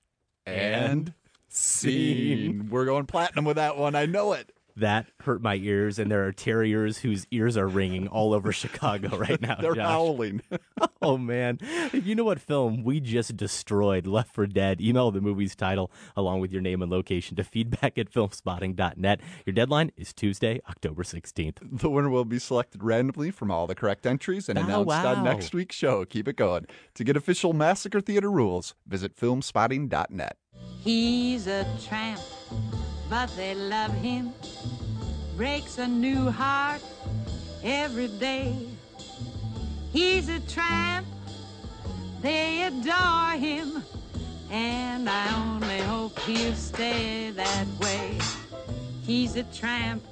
And scene. We're going platinum with that one. I know it. That hurt my ears, and there are terriers whose ears are ringing all over Chicago right now. They're Josh. howling. Oh man! If you know what film we just destroyed, Left for Dead, email the movie's title along with your name and location to feedback at filmspotting.net. Your deadline is Tuesday, October sixteenth. The winner will be selected randomly from all the correct entries and Oh, announced wow. on next week's show. Keep it going. To get official Massacre Theater rules, visit filmspotting.net. He's a tramp, but they love him. Breaks a new heart every day. He's a tramp, they adore him. and I only hope he'll stay that way. He's a tramp.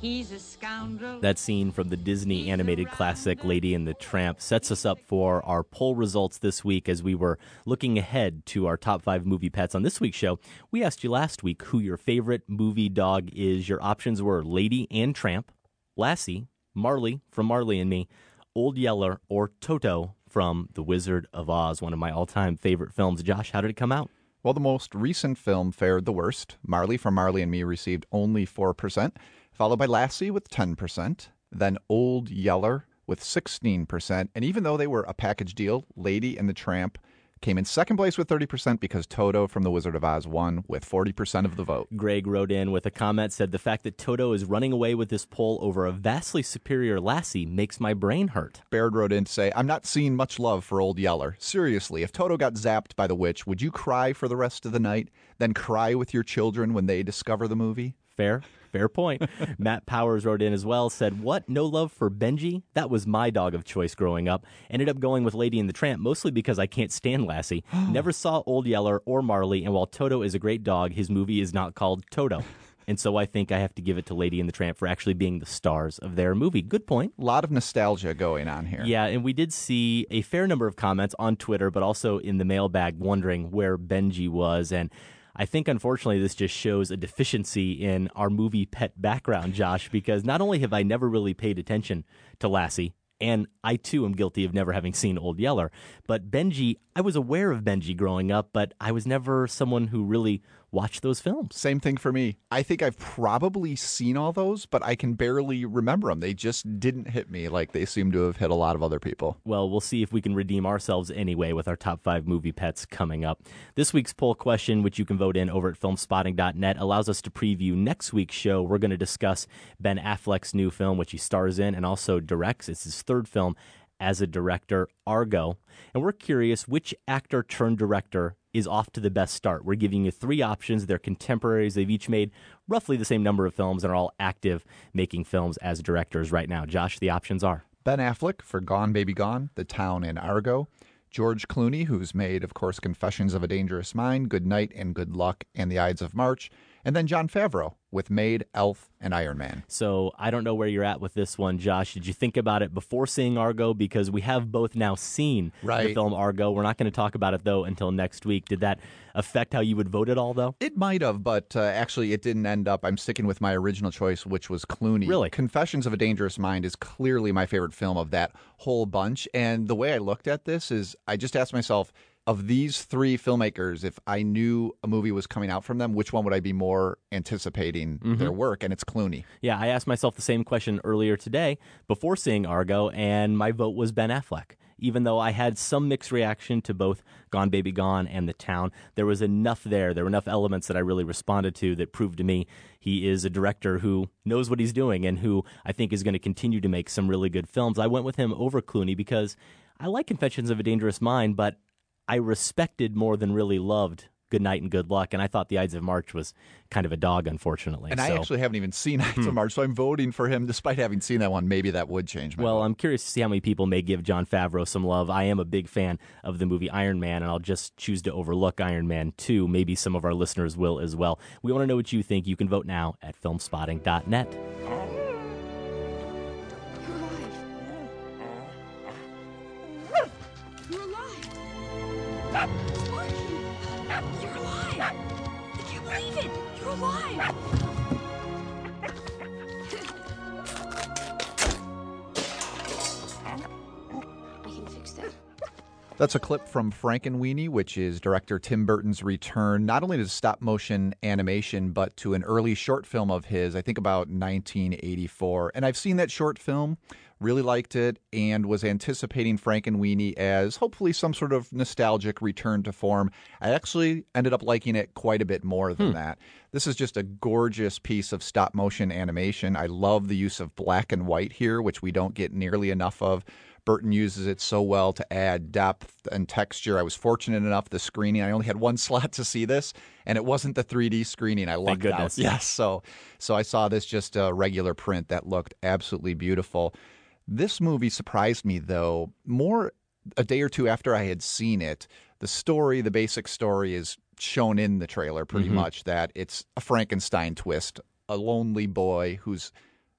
He's a scoundrel. That scene from the Disney animated classic Lady and the Tramp sets us up for our poll results this week as we were looking ahead to our top five movie pets on this week's show. We asked you last week who your favorite movie dog is. Your options were Lady and Tramp, Lassie, Marley from Marley and Me, Old Yeller, or Toto from The Wizard of Oz, one of my all time favorite films. Josh, how did it come out? Well, the most recent film fared the worst. Marley from Marley and Me received only 4%, followed by Lassie with 10%, then Old Yeller with 16%. And even though they were a package deal, Lady and the Tramp came in second place with 30% because Toto from The Wizard of Oz won with 40% of the vote. Greg wrote in with a comment said the fact that Toto is running away with this poll over a vastly superior Lassie makes my brain hurt. Baird wrote in to say, I'm not seeing much love for Old Yeller. Seriously, if Toto got zapped by the witch, would you cry for the rest of the night, then cry with your children when they discover the movie? Fair. Fair point. Matt Powers wrote in as well, said, What? No love for Benji? That was my dog of choice growing up. Ended up going with Lady and the Tramp, mostly because I can't stand Lassie. Never saw Old Yeller or Marley, and while Toto is a great dog, his movie is not called Toto. And so I think I have to give it to Lady and the Tramp for actually being the stars of their movie. Good point. A lot of nostalgia going on here. Yeah, and we did see a fair number of comments on Twitter, but also in the mailbag wondering where Benji was. And I think unfortunately this just shows a deficiency in our movie pet background, Josh, because not only have I never really paid attention to Lassie, and I too am guilty of never having seen Old Yeller, but Benji, I was aware of Benji growing up, but I was never someone who really watched those films. Same thing for me. I think I've probably seen all those, but I can barely remember them. They just didn't hit me like they seem to have hit a lot of other people. Well, we'll see if we can redeem ourselves anyway with our top five movie pets coming up. This week's poll question, which you can vote in over at filmspotting.net, allows us to preview next week's show. We're going to discuss Ben Affleck's new film, which he stars in and also directs. It's his third film as a director, Argo. And we're curious which actor turned director is off to the best start. We're giving you three options. They're contemporaries. They've each made roughly the same number of films and are all active making films as directors right now. Josh, the options are Ben Affleck for Gone Baby Gone, The Town, and Argo. George Clooney, who's made, of course, Confessions of a Dangerous Mind, Good Night and Good Luck, and The Ides of March. And then Jon Favreau with Made, Elf, and Iron Man. So I don't know where you're at with this one, Josh. Did you think about it before seeing Argo? Because we have both now seen right. the film Argo. We're not going to talk about it, though, until next week. Did that affect how you would vote at all, though? It might have, but uh, actually it didn't end up. I'm sticking with my original choice, which was Clooney. Really? Confessions of a Dangerous Mind is clearly my favorite film of that whole bunch. And the way I looked at this is I just asked myself, of these three filmmakers, if I knew a movie was coming out from them, which one would I be more anticipating mm-hmm. their work? And it's Clooney. Yeah, I asked myself the same question earlier today before seeing Argo, and my vote was Ben Affleck. Even though I had some mixed reaction to both Gone Baby Gone and The Town, there was enough there. There were enough elements that I really responded to that proved to me he is a director who knows what he's doing and who I think is going to continue to make some really good films. I went with him over Clooney because I like Confessions of a Dangerous Mind, but I respected more than really loved Good Night and Good Luck, and I thought The Ides of March was kind of a dog, unfortunately. And so. I actually haven't even seen Ides of hmm. March, so I'm voting for him despite having seen that one. Maybe that would change my Well, vote. I'm curious to see how many people may give Jon Favreau some love. I am a big fan of the movie Iron Man, and I'll just choose to overlook Iron Man 2. Maybe some of our listeners will as well. We want to know what you think. You can vote now at filmspotting.net. That's a clip from Frankenweenie, which is director Tim Burton's return not only to stop motion animation, but to an early short film of his, I think about 1984. And I've seen that short film, really liked it, and was anticipating Frankenweenie as hopefully some sort of nostalgic return to form. I actually ended up liking it quite a bit more than Hmm. that. This is just a gorgeous piece of stop motion animation. I love the use of black and white here, which we don't get nearly enough of. Burton uses it so well to add depth and texture. I was fortunate enough the screening. I only had one slot to see this, and it wasn't the 3D screening. I lucked out. Yes, so so I saw this just a regular print that looked absolutely beautiful. This movie surprised me though more a day or two after I had seen it. the story, the basic story, is shown in the trailer pretty Mhm. much that it's a Frankenstein twist, a lonely boy who's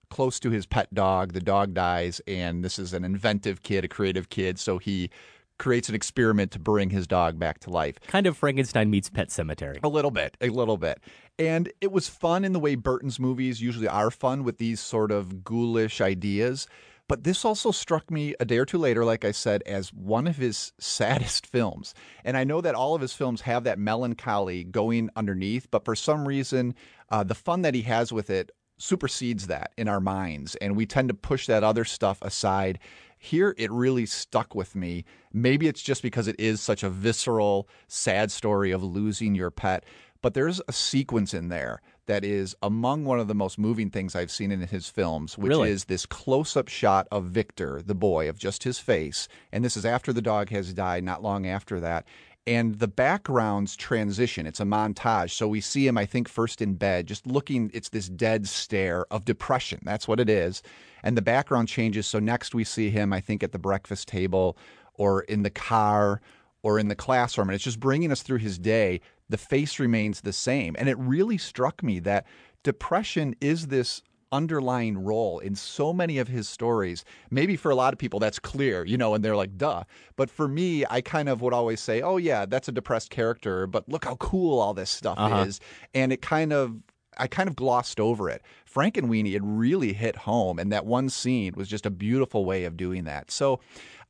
close to his pet dog. The dog dies, and this is an inventive kid, a creative kid, so he creates an experiment to bring his dog back to life. Kind of Frankenstein meets Pet Sematary. A little bit, a little bit. And it was fun in the way Burton's movies usually are fun with these sort of ghoulish ideas. But this also struck me a day or two later, like I said, as one of his saddest films. And I know that all of his films have that melancholy going underneath, but for some reason, uh, the fun that he has with it supersedes that in our minds. And we tend to push that other stuff aside. Here, it really stuck with me. Maybe it's just because it is such a visceral, sad story of losing your pet. But there's a sequence in there that is among one of the most moving things I've seen in his films, which Really? is this close up shot of Victor, the boy, of just his face. And this is after the dog has died, not long after that. And the backgrounds transition. It's a montage. So we see him, I think, first in bed, just looking, it's this dead stare of depression. That's what it is. And the background changes. So next we see him, I think, at the breakfast table or in the car or in the classroom. And it's just bringing us through his day. The face remains the same. And it really struck me that depression is this underlying role in so many of his stories. Maybe for a lot of people that's clear, you know, and they're like, duh. But for me, I kind of would always say, oh, yeah, that's a depressed character, but look how cool all this stuff Uh-huh. is. And it kind of, I kind of glossed over it. Frankenweenie, it really hit home. And that one scene was just a beautiful way of doing that. So,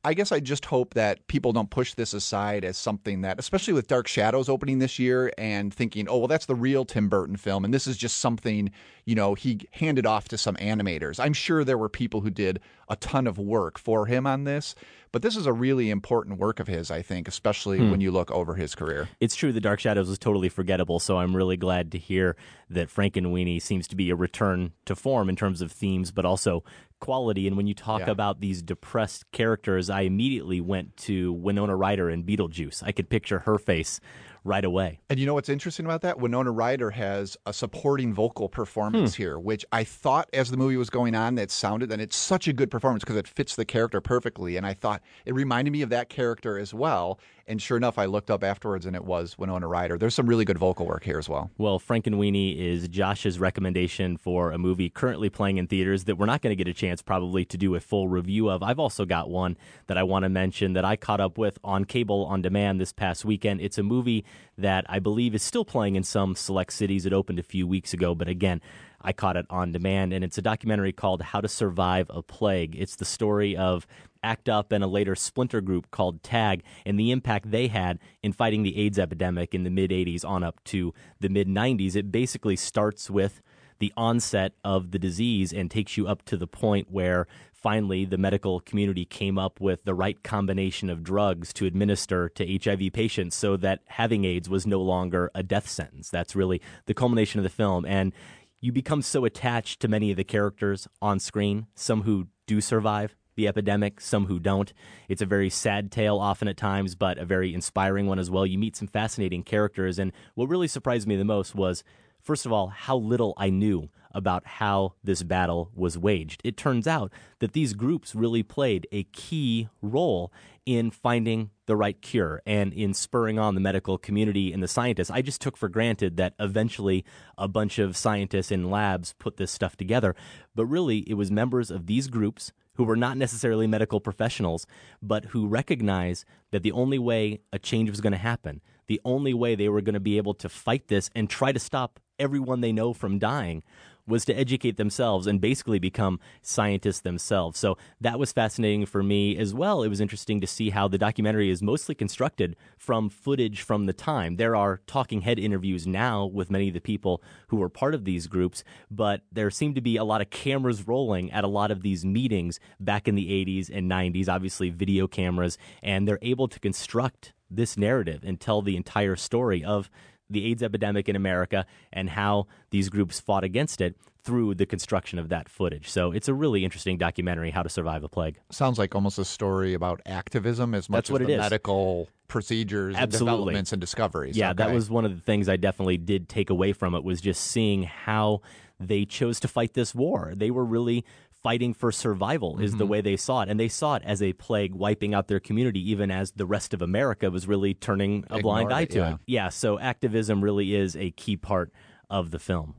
I guess I just hope that people don't push this aside as something that, especially with Dark Shadows opening this year and thinking, oh, well, that's the real Tim Burton film. And this is just something, you know, he handed off to some animators. I'm sure there were people who did a ton of work for him on this, but this is a really important work of his, I think, especially Hmm. when you look over his career. It's true the Dark Shadows was totally forgettable, so I'm really glad to hear that Frankenweenie seems to be a return to form in terms of themes, but also quality. And when you talk Yeah. about these depressed characters, I immediately went to Winona Ryder in Beetlejuice. I could picture her face right away. And you know what's interesting about that? Winona Ryder has a supporting vocal performance Hmm. here, which I thought as the movie was going on that sounded, and it's such a good performance because it fits the character perfectly. And I thought it reminded me of that character as well. And sure enough, I looked up afterwards and it was Winona Ryder. There's some really good vocal work here as well. Well, Frankenweenie is Josh's recommendation for a movie currently playing in theaters that we're not going to get a chance probably to do a full review of. I've also got one that I want to mention that I caught up with on cable on demand this past weekend. It's a movie that I believe is still playing in some select cities. It opened a few weeks ago, but again, I caught it on demand, and it's a documentary called How to Survive a Plague. It's the story of ACT UP and a later splinter group called TAG and the impact they had in fighting the AIDS epidemic in the mid 80s on up to the mid 90s. It basically starts with the onset of the disease and takes you up to the point where finally the medical community came up with the right combination of drugs to administer to HIV patients so that having AIDS was no longer a death sentence. That's really the culmination of the film. And you become so attached to many of the characters on screen, some who do survive the epidemic, some who don't. It's a very sad tale often at times, but a very inspiring one as well. You meet some fascinating characters, and what really surprised me the most was, first of all, how little I knew about how this battle was waged. It turns out that these groups really played a key role in finding the right cure and in spurring on the medical community and the scientists. I just took for granted that eventually a bunch of scientists in labs put this stuff together, but really it was members of these groups who were not necessarily medical professionals, but who recognized that the only way a change was going to happen, the only way they were going to be able to fight this and try to stop everyone they know from dying was to educate themselves and basically become scientists themselves. So that was fascinating for me as well. It was interesting to see how the documentary is mostly constructed from footage from the time. There are talking head interviews now with many of the people who were part of these groups, but there seemed to be a lot of cameras rolling at a lot of these meetings back in the 80s and 90s, obviously video cameras, and they're able to construct this narrative and tell the entire story of the AIDS epidemic in America and how these groups fought against it through the construction of that footage. So it's a really interesting documentary, How to Survive a Plague. Sounds like almost a story about activism as much That's what as it the is. medical procedures and Absolutely. developments and discoveries. Yeah, that was one of the things I definitely did take away from it was just seeing how they chose to fight this war. They were really fighting for survival is the Mhm. way they saw it. And they saw it as a plague wiping out their community, even as the rest of America was really turning a blind eye it, to yeah. it. Yeah, so activism really is a key part of the film.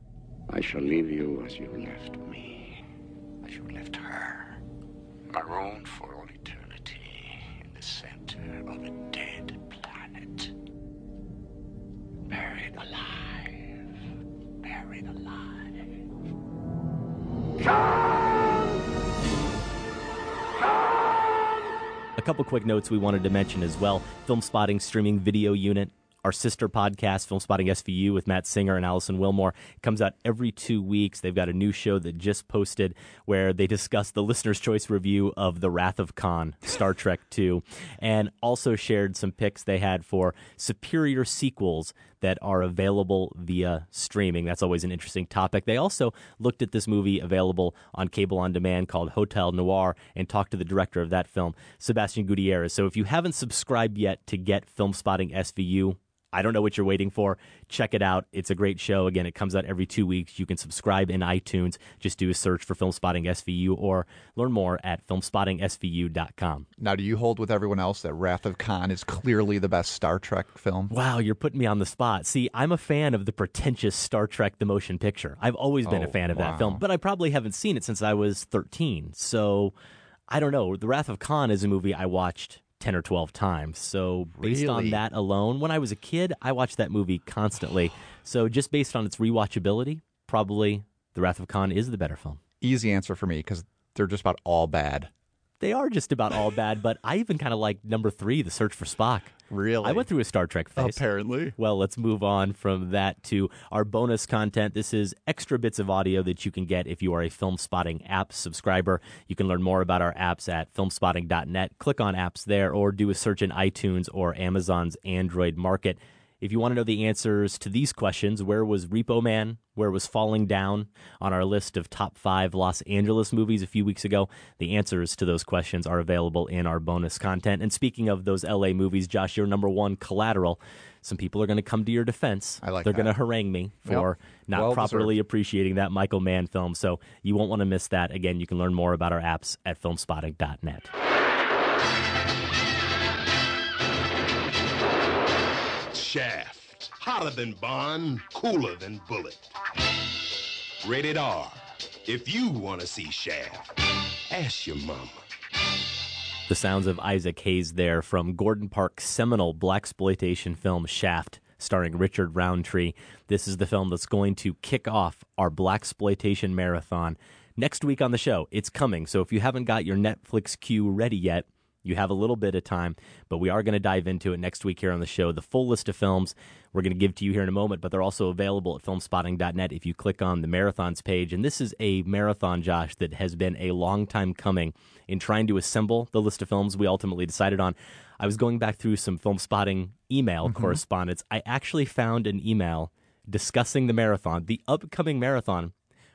I shall leave you as you left me, as you left her, marooned for all eternity in the center of a dead planet. Buried alive, buried alive. A couple quick notes we wanted to mention as well. Film Spotting streaming video unit. Our sister podcast, Film Spotting SVU, with Matt Singer and Alison Willmore, comes out every two weeks. They've got a new show that just posted where they discuss the listener's choice review of The Wrath of Khan, Star Trek II, and also shared some picks they had for superior sequels that are available via streaming. That's always an interesting topic. They also looked at this movie available on cable on demand called Hotel Noir and talked to the director of that film, Sebastian Gutierrez. So if you haven't subscribed yet to get Film Spotting SVU, I don't know what you're waiting for. Check it out. It's a great show. Again, it comes out every two weeks. You can subscribe in iTunes. Just do a search for Film Spotting SVU or learn more at filmspottingsvu.com. Now, do you hold with everyone else that Wrath of Khan is clearly the best Star Trek film? Wow, you're putting me on the spot. See, I'm a fan of the pretentious Star Trek the motion picture. I've always been a Oh, fan of wow. that film, but I probably haven't seen it since I was 13. So I don't know. The Wrath of Khan is a movie I watched 10 or 12 times. So based on that alone, when I was a kid, I watched that movie constantly. So just based on its rewatchability, probably The Wrath of Khan is the better film. Easy answer for me because they're just about all bad. They are just about all bad, but I even kind of like number three, The Search for Spock. Really? I went through a Star Trek phase. Apparently. Well, let's move on from that to our bonus content. This is extra bits of audio that you can get if you are a Film Spotting app subscriber. You can learn more about our apps at filmspotting.net. Click on apps there or do a search in iTunes or Amazon's Android market. If you want to know the answers to these questions, where was Repo Man? Where was Falling Down on our list of top five Los Angeles movies a few weeks ago? The answers to those questions are available in our bonus content. And speaking of those LA movies, Josh, your number one collateral. Some people are going to come to your defense. I like They're that. going to harangue me for Yep. not Well properly deserved. appreciating that Michael Mann film. So you won't want to miss that. Again, you can learn more about our apps at filmspotting.net. Hotter than Bond, cooler than Bullet. Rated R. If you want to see Shaft, ask your mama. The sounds of Isaac Hayes there from Gordon Parks' seminal blaxploitation film Shaft, starring Richard Roundtree. This is the film that's going to kick off our blaxploitation marathon next week on the show. It's coming, so if you haven't got your Netflix queue ready yet, you have a little bit of time, but we are going to dive into it next week here on the show. The full list of films we're going to give to you here in a moment, but they're also available at filmspotting.net if you click on the marathons page. And this is a marathon, Josh, that has been a long time coming in trying to assemble the list of films we ultimately decided on. I was going back through some film spotting email Mhm. correspondence. I actually found an email discussing the marathon, the upcoming marathon,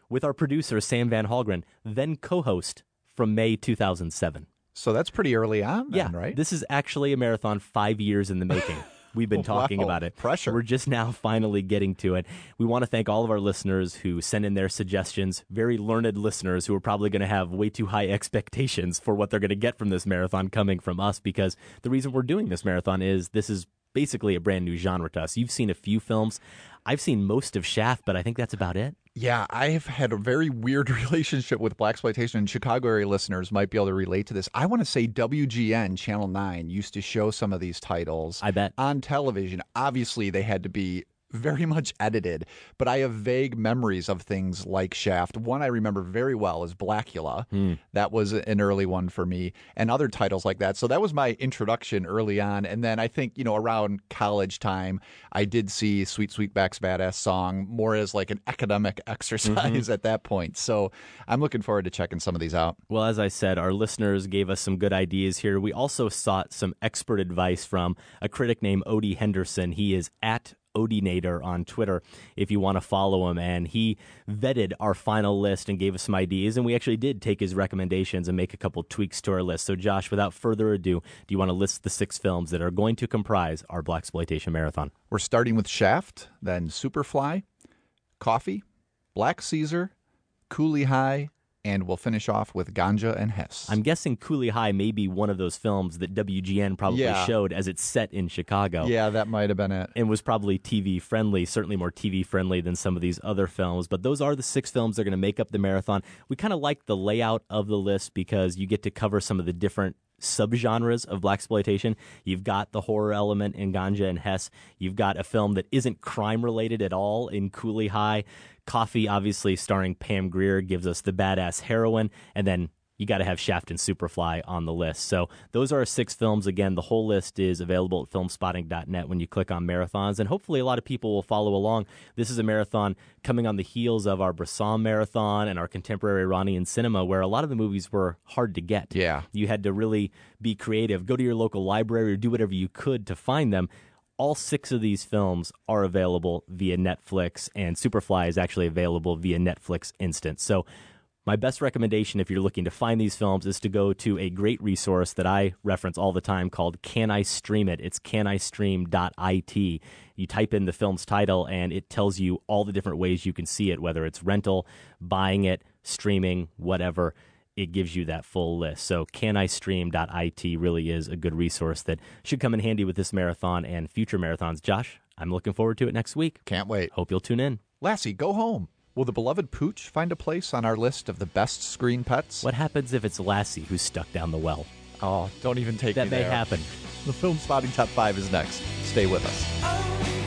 with our producer, Sam Van Hallgren, then co host from May 2007. So that's pretty early on, then, Yeah, right? This is actually a marathon five years in the making. We've been talking Wow, about it. pressure. We're just now finally getting to it. We want to thank all of our listeners who send in their suggestions. Very learned listeners who are probably going to have way too high expectations for what they're going to get from this marathon coming from us because the reason we're doing this marathon is this is basically a brand new genre to us. You've seen a few films. I've seen most of Shaft, but I think that's about it. Yeah, I have had a very weird relationship with blaxploitation, and Chicago area listeners might be able to relate to this. I want to say WGN Channel Nine used to show some of these titles. I bet on television. Obviously, they had to be very much edited, but I have vague memories of things like Shaft. One I remember very well is Blacula. Hmm. That was an early one for me, and other titles like that. So that was my introduction early on. And then I think, you know, around college time, I did see Sweet Sweetback's Baadasssss Song more as like an academic exercise at that point. So I'm looking forward to checking some of these out. Well, as I said, our listeners gave us some good ideas here. We also sought some expert advice from a critic named Odie Henderson. He is at Odienator on Twitter if you want to follow him. And he vetted our final list and gave us some ideas. And we actually did take his recommendations and make a couple tweaks to our list. So, Josh, without further ado, do you want to list the six films that are going to comprise our Blaxploitation Marathon? We're starting with Shaft, then Superfly, Coffy, Black Caesar, Cooley High, and we'll finish off with Ganja and Hess. I'm guessing Cooley High may be one of those films that WGN probably Yeah. showed as it's set in Chicago. Yeah, that might have been it. And was probably TV friendly, certainly more TV friendly than some of these other films. But those are the six films that are going to make up the marathon. We kind of like the layout of the list because you get to cover some of the different subgenres of blaxploitation. You've got the horror element in Ganja and Hess. You've got a film that isn't crime related at all in Cooley High. Coffy, obviously starring Pam Grier, gives us the badass heroine, and then you got to have Shaft and Superfly on the list. So those are our six films. Again, the whole list is available at filmspotting.net when you click on marathons, and hopefully a lot of people will follow along. This is a marathon coming on the heels of our Bresson marathon and our contemporary Iranian cinema, where a lot of the movies were hard to get. Yeah. You had to really be creative, go to your local library or do whatever you could to find them. All six of these films are available via Netflix, and Superfly is actually available via Netflix Instant. So, my best recommendation if you're looking to find these films is to go to a great resource that I reference all the time called Can I Stream It? It's canistream.it. You type in the film's title and it tells you all the different ways you can see it, whether it's rental, buying it, streaming, whatever. It gives you that full list. So canistream.it really is a good resource that should come in handy with this marathon and future marathons. Josh, I'm looking forward to it next week. Can't wait. Hope you'll tune in. Lassie, go home. Will the beloved Pooch find a place on our list of the best screen pets? What happens if it's Lassie who's stuck down the well? Oh, don't even take That me may there. happen. The film spotting top five is next. Stay with us. Oh,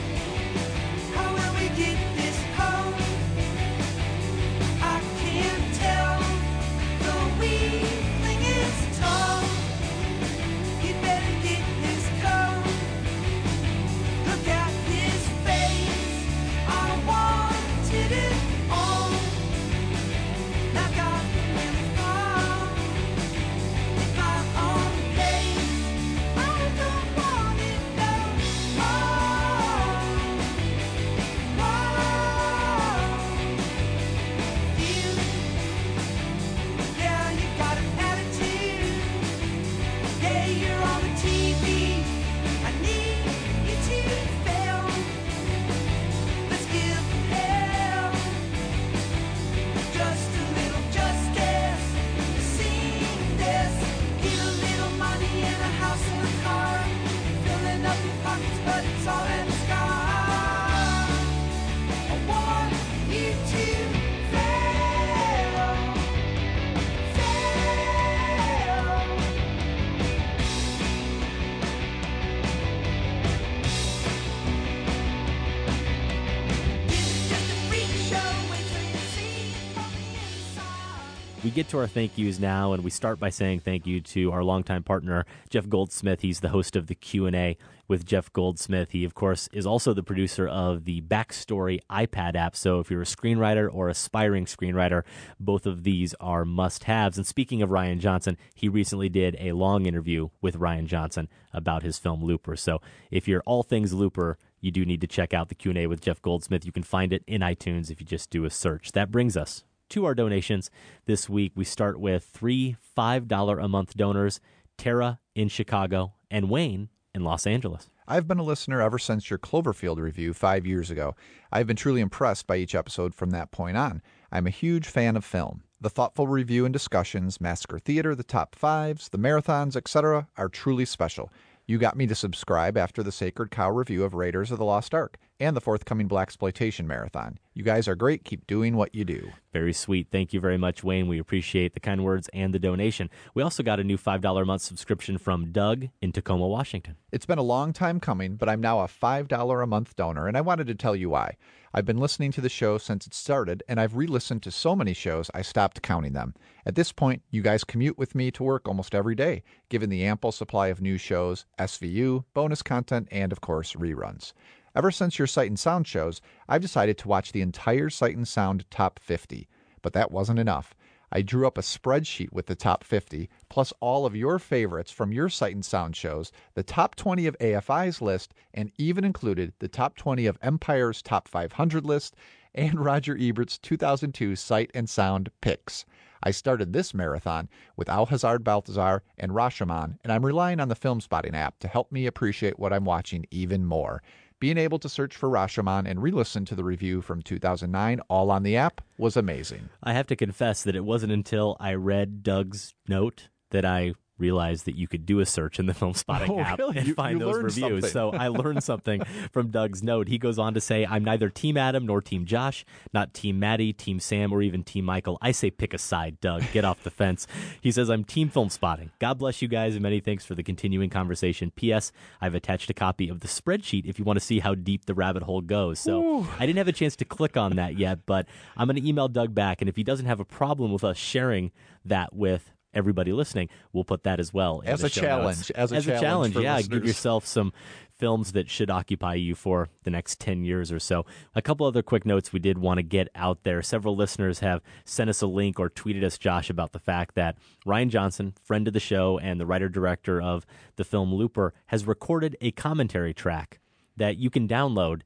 to our thank yous now, and we start by saying thank you to our longtime partner Jeff Goldsmith. He's the host of the Q and A with Jeff Goldsmith. He, of course, is also the producer of the Backstory iPad app. So if you're a screenwriter or aspiring screenwriter, both of these are must-haves. And speaking of Rian Johnson, he recently did a long interview with Rian Johnson about his film Looper. So if you're all things Looper, you do need to check out the Q&A with Jeff Goldsmith. You can find it in iTunes if you just do a search. That brings us to our donations this week. We start with three $5 a month donors Tara in Chicago and Wayne in Los Angeles. I've been a listener ever since your Cloverfield review five years ago. I've been truly impressed by each episode from that point on. I'm a huge fan of film. The thoughtful review and discussions, Massacre Theater, the top fives, the marathons, etc., are truly special. You got me to subscribe after the Sacred Cow review of Raiders of the Lost Ark and the forthcoming Blaxploitation Marathon. You guys are great. Keep doing what you do. Very sweet. Thank you very much, Wayne. We appreciate the kind words and the donation. We also got a new $5 a month subscription from Doug in Tacoma, Washington. It's been a long time coming, but I'm now a $5 a month donor, and I wanted to tell you why. I've been listening to the show since it started, and I've re listened to so many shows I stopped counting them. At this point, you guys commute with me to work almost every day, given the ample supply of new shows, SVU, bonus content, and of course, reruns. Ever since your Sight and Sound shows, I've decided to watch the entire Sight and Sound Top 50. But that wasn't enough. I drew up a spreadsheet with the top 50, plus all of your favorites from your Sight and Sound shows, the top 20 of AFI's list, and even included the top 20 of Empire's top 500 list and Roger Ebert's 2002 Sight and Sound picks. I started this marathon with Al Alhazard Balthazar and Rashomon, and I'm relying on the Film Spotting app to help me appreciate what I'm watching even more. Being able to search for Rashomon and re listen to the review from 2009 all on the app was amazing. I have to confess that it wasn't until I read Doug's note that I realized that you could do a search in the film spotting Oh, app really? and You- find you those reviews. something. So I learned something from Doug's note. He goes on to say, I'm neither Team Adam nor Team Josh, not Team Matty, Team Sam, or even Team Michael. I say pick a side, Doug. Get off the fence. He says, I'm Team Film Spotting. God bless you guys and many thanks for the continuing conversation. P.S. I've attached a copy of the spreadsheet if you want to see how deep the rabbit hole goes. So I didn't have a chance to click on that yet, but I'm going to email Doug back. And if he doesn't have a problem with us sharing that with everybody listening, we'll put that as well As a challenge, as a challenge for yeah. listeners. Give yourself some films that should occupy you for the next 10 years or so. A couple other quick notes we did want to get out there. Several listeners have sent us a link or tweeted us, Josh, about the fact that Rian Johnson, friend of the show and the writer director of the film Looper, has recorded a commentary track that you can download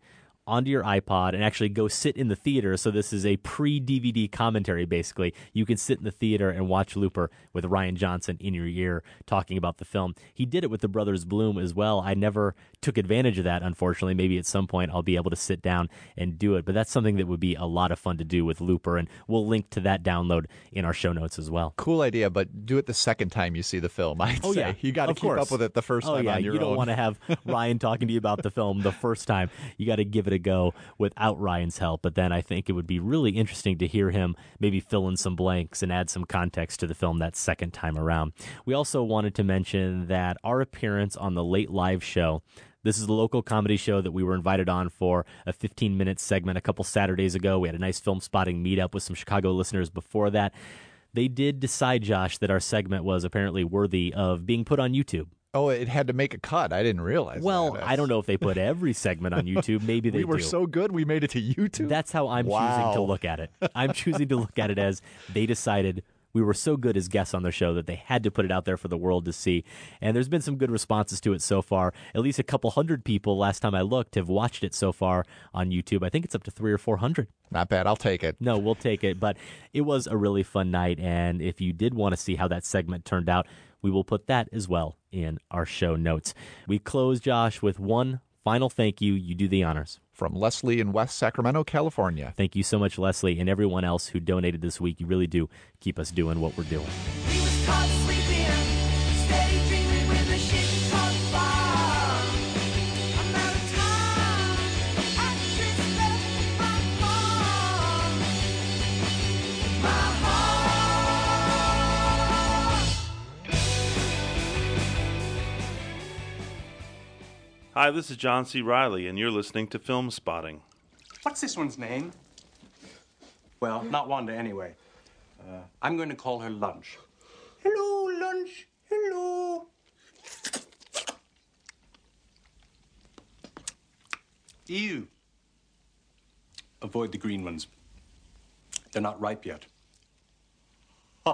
onto your iPod and actually go sit in the theater. So this is a pre-DVD commentary basically. You can sit in the theater and watch Looper with Rian Johnson in your ear talking about the film. He did it with the Brothers Bloom as well. I never took advantage of that unfortunately. Maybe at some point I'll be able to sit down and do it, but that's something that would be a lot of fun to do with Looper and we'll link to that download in our show notes as well. Cool idea, but do it the second time you see the film. I'd Oh say yeah, you got to keep course. up with it the first oh, time yeah. on your you don't want to have Rian talking to you about the film the first time. You got to give it a go without Rian's help. But then I think it would be really interesting to hear him maybe fill in some blanks and add some context to the film that second time around. We also wanted to mention that our appearance on the Late Live show. This is the local comedy show that we were invited on for a 15 minute segment a couple Saturdays ago. We had a nice Filmspotting meetup with some Chicago listeners before that. They did decide, Josh, that our segment was apparently worthy of being put on YouTube. Oh, it had to make a cut. I didn't realize. Well, that. I don't know if they put every segment on YouTube. Maybe they we were do. so good we made it to YouTube. That's how I'm choosing to look at it. I'm choosing to look at it as they decided we were so good as guests on their show that they had to put it out there for the world to see. And there's been some good responses to it so far. At least a couple hundred people, last time I looked, have watched it so far on YouTube. I think it's up to three or four hundred. Not bad. I'll take it. No, we'll take it. But it was a really fun night. And if you did want to see how that segment turned out, we will put that as well in our show notes. We close, Josh, with one final thank you. You do the honors. From Leslie in West Sacramento, California. Thank you so much, Leslie, and everyone else who donated this week. You really do keep us doing what we're doing. Hi, this is John C. Reilly, and you're listening to Filmspotting. What's this one's name? Well, not Wanda anyway. Uh, I'm going to call her Lunch. Hello, Lunch. Hello. Ew. Avoid the green ones. They're not ripe yet.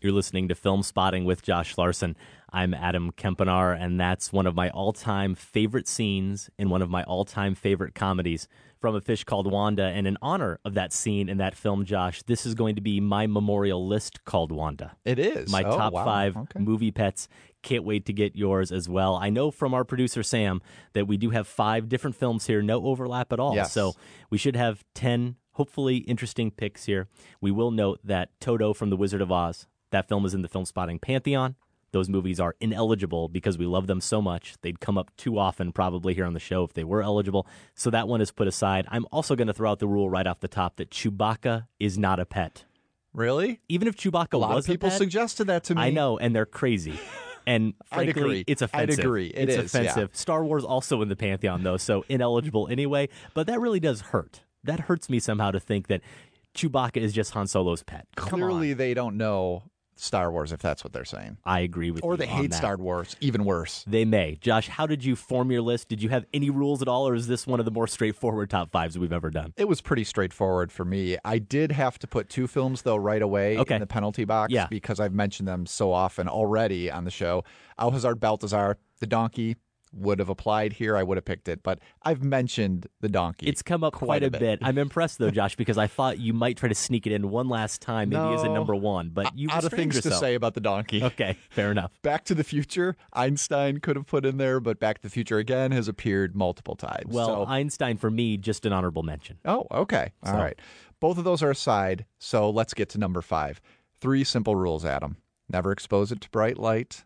You're listening to Filmspotting with Josh Larsen. I'm Adam Kempenaar, and that's one of my all time favorite scenes in one of my all time favorite comedies from A Fish Called Wanda. And in honor of that scene in that film, Josh, this is going to be my memorial list called Wanda. It is. My Oh, top wow. five Okay. movie pets. Can't wait to get yours as well. I know from our producer, Sam, that we do have five different films here, no overlap at all. Yes. So we should have 10 hopefully interesting picks here. We will note that Toto from The Wizard of Oz, that film is in the Filmspotting Pantheon. Those movies are ineligible because we love them so much. They'd come up too often, probably here on the show, if they were eligible. So that one is put aside. I'm also going to throw out the rule right off the top that Chewbacca is not a pet. Really? Even if Chewbacca A lot was of people a pet, suggested that to me. I know, and they're crazy. And I'd frankly, agree. it's I'd offensive. agree. It it's is, yeah. offensive. Star Wars also in the pantheon though, so ineligible anyway. But that really does hurt. That hurts me somehow to think that Chewbacca is just Han Solo's pet. Come on. Clearly, they don't know Star Wars if that's what they're saying. I agree with Or you they on hate that. Star Wars, even worse. They may. Josh, how did you form your list? Did you have any rules at all, or is this one of the more straightforward top fives we've ever done? It was pretty straightforward for me. I did have to put two films though right away Okay. in the penalty box Yeah. because I've mentioned them so often already on the show. Au Hasard Balthazar, The Donkey, would have applied here, I would have picked it. But I've mentioned the donkey. It's come up quite, a bit. I'm impressed though, Josh, because I thought you might try to sneak it in one last time, maybe as a number one. But you out of things to say about the donkey. Okay, fair enough. Back to the Future, Einstein could have put in there, but Back to the Future again has appeared multiple times. Well, so- Einstein for me, just an honorable mention. Oh, okay. All So- right. Both of those are aside. So let's get to number five. Three simple rules, Adam. Never expose it to bright light,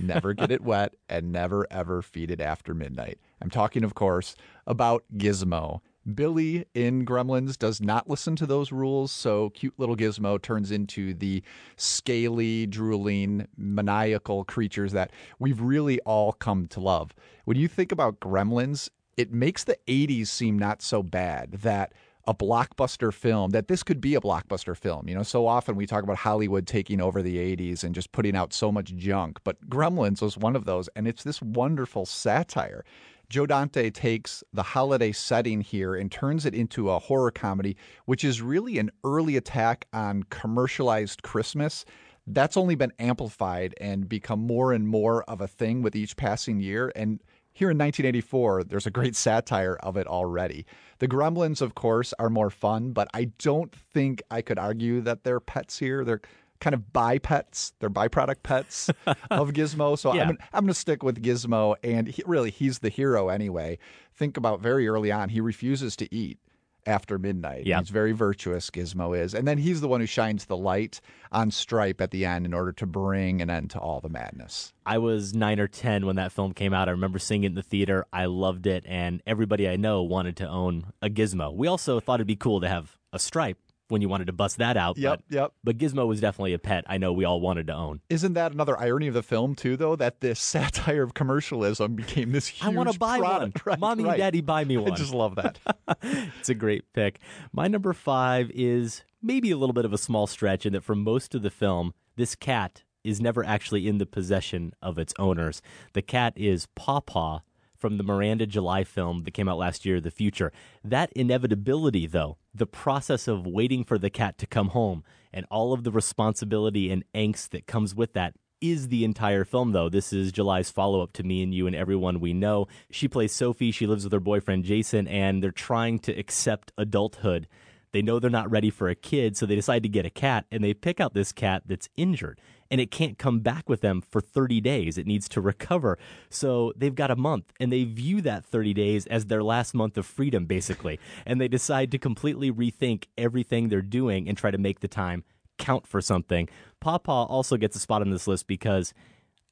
never get it wet, and never ever feed it after midnight. I'm talking, of course, about Gizmo. Billy in Gremlins does not listen to those rules, so cute little Gizmo turns into the scaly, drooling, maniacal creatures that we've really all come to love. When you think about Gremlins, it makes the 80s seem not so bad that a blockbuster film that this could be a blockbuster film. You know so often we talk about hollywood taking over the 80s and just putting out so much junk but gremlins was one of those and it's this wonderful satire. Joe dante takes the holiday setting here and turns it into a horror comedy which is really an early attack on commercialized christmas. That's only been amplified and become more and more of a thing with each passing year and here in 1984, there's a great satire of it already. The Gremlins, of course, are more fun, but I don't think I could argue that they're pets here. They're kind of bipets. They're byproduct pets of Gizmo. So Yeah. I'm, I'm going to stick with Gizmo. And he, really, he's the hero anyway. Think about very early on, he refuses to eat after midnight. Yeah. He's very virtuous, Gizmo is. And then he's the one who shines the light on Stripe at the end in order to bring an end to all the madness. I was nine or 10 when that film came out. I remember seeing it in the theater. I loved it, and everybody I know wanted to own a Gizmo. We also thought it'd be cool to have a stripe when you wanted to bust that out. Yep, but, yep. But Gizmo was definitely a pet I know we all wanted to own. Isn't that another irony of the film too, though, that this satire of commercialism became this huge I want to buy product, one. Right, Mommy right. and Daddy, buy me one. I just love that. it's a great pick. My number five is maybe a little bit of a small stretch in that for most of the film, this cat is never actually in the possession of its owners. The cat is Paw Paw from the Miranda July film that came out last year, The Future. That inevitability, though, the process of waiting for the cat to come home and all of the responsibility and angst that comes with that is the entire film, though. This is July's follow up to Me and You and Everyone We Know. She plays Sophie. She lives with her boyfriend Jason, and they're trying to accept adulthood. They know they're not ready for a kid, so they decide to get a cat, and they pick out this cat that's injured, and it can't come back with them for 30 days. It needs to recover. So they've got a month, and they view that 30 days as their last month of freedom, basically. and they decide to completely rethink everything they're doing and try to make the time count for something. Pawpaw also gets a spot on this list because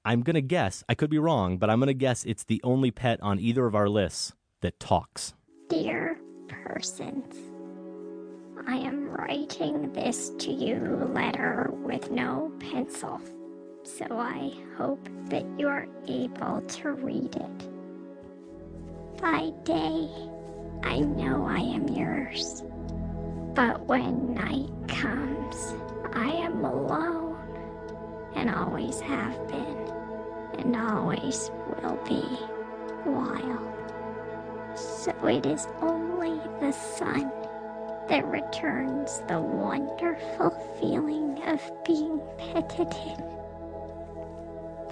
I'm going to guess, I could be wrong, but I'm going to guess it's the only pet on either of our lists that talks. Dear persons, I am writing this to you letter with no pencil, so I hope that you are able to read it. By day, I know I am yours, but when night comes, I am alone, and always have been, and always will be, wild. So it is only the sun that returns the wonderful feeling of being petted.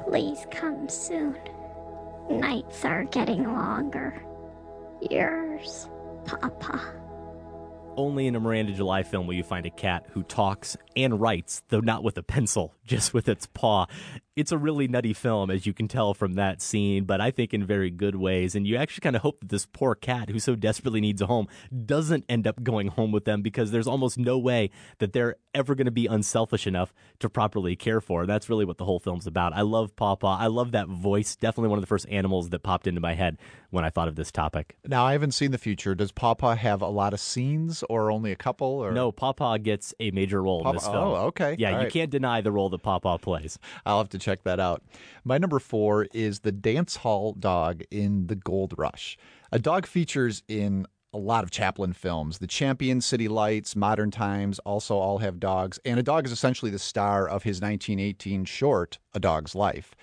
Please come soon. Nights are getting longer. Yours, Paw Paw. Only in a Miranda July film will you find a cat who talks and writes, though not with a pencil, just with its paw. It's a really nutty film, as you can tell from that scene, but I think in very good ways. And you actually kind of hope that this poor cat, who so desperately needs a home, doesn't end up going home with them because there's almost no way that they're ever going to be unselfish enough to properly care for. That's really what the whole film's about. I love Paw. I love that voice. Definitely one of the first animals that popped into my head when I thought of this topic. Now I haven't seen the future. Does Paw Paw have a lot of scenes or only a couple? Or No, Paw gets a major role Paw in this film. oh, okay. Yeah, All you right. can't deny the role that Paw plays. I'll have to check that out. My number four is the dance hall dog in The Gold Rush. A dog features in a lot of Chaplin films. The Champion, City Lights, Modern Times also all have dogs, and a dog is essentially the star of his 1918 short, A Dog's Life.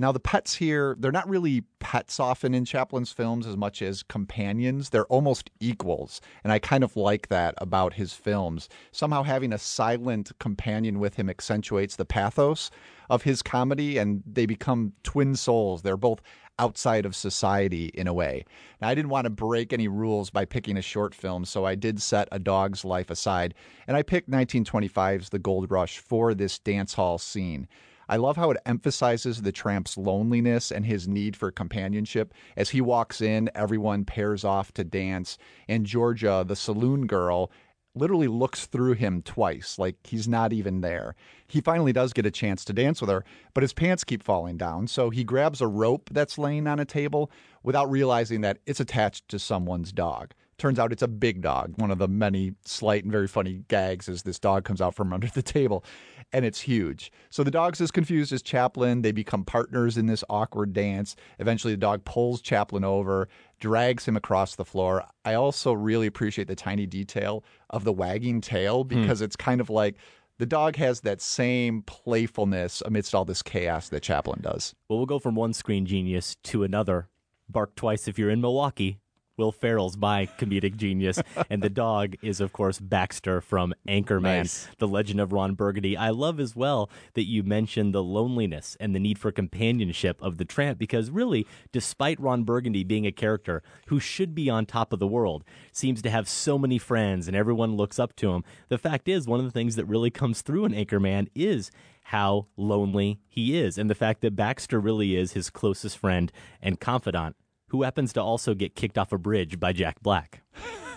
Now, the pets here, they're not really pets often in Chaplin's films as much as companions. They're almost equals. And I kind of like that about his films. Somehow having a silent companion with him accentuates the pathos of his comedy, and they become twin souls. They're both outside of society in a way. Now, I didn't want to break any rules by picking a short film, so I did set A Dog's Life aside, and I picked 1925's The Gold Rush for this dance hall scene. I love how it emphasizes the tramp's loneliness and his need for companionship. As he walks in, everyone pairs off to dance, and Georgia, the saloon girl, literally looks through him twice, like he's not even there. He finally does get a chance to dance with her, but his pants keep falling down, so he grabs a rope that's laying on a table without realizing that it's attached to someone's dog. Turns out it's a big dog. One of the many slight and very funny gags is this dog comes out from under the table and it's huge. So the dog's as confused as Chaplin. They become partners in this awkward dance. Eventually, the dog pulls Chaplin over, drags him across the floor. I also really appreciate the tiny detail of the wagging tail hmm. because it's kind of like the dog has that same playfulness amidst all this chaos that Chaplin does. Well, we'll go from one screen genius to another. Bark twice if you're in Milwaukee. Will Ferrell's my comedic genius, and the dog is, of course, Baxter from Anchorman, Nice. The Legend of Ron Burgundy. I love as well that you mentioned the loneliness and the need for companionship of the tramp, because really, despite Ron Burgundy being a character who should be on top of the world, seems to have so many friends and everyone looks up to him. The fact is, one of the things that really comes through in Anchorman is how lonely he is, and the fact that Baxter really is his closest friend and confidant who happens to also get kicked off a bridge by Jack Black.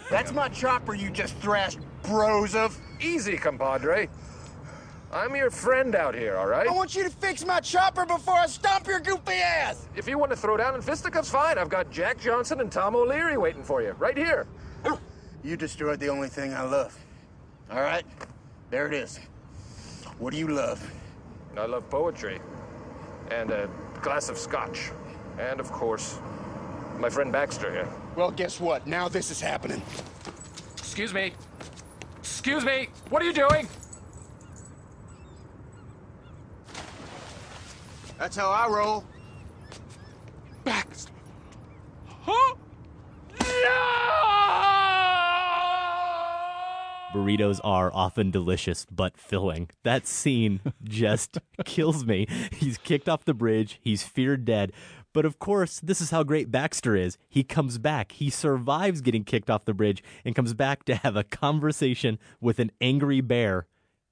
That's my chopper you just thrashed, bros of. Easy, compadre. I'm your friend out here, all right? I want you to fix my chopper before I stomp your goofy ass. If you want to throw down in fisticuffs, fine. I've got Jack Johnson and Tom O'Leary waiting for you, right here. You destroyed the only thing I love. All right, there it is. What do you love? I love poetry. And a glass of scotch. And, of course, my friend Baxter here. Well, guess what? Now this is happening. Excuse me. Excuse me. What are you doing? That's how I roll. Baxter. Huh? No! Burritos are often delicious but filling. That scene just kills me. He's kicked off the bridge, he's feared dead. But of course, this is how great Baxter is. He comes back. He survives getting kicked off the bridge and comes back to have a conversation with an angry bear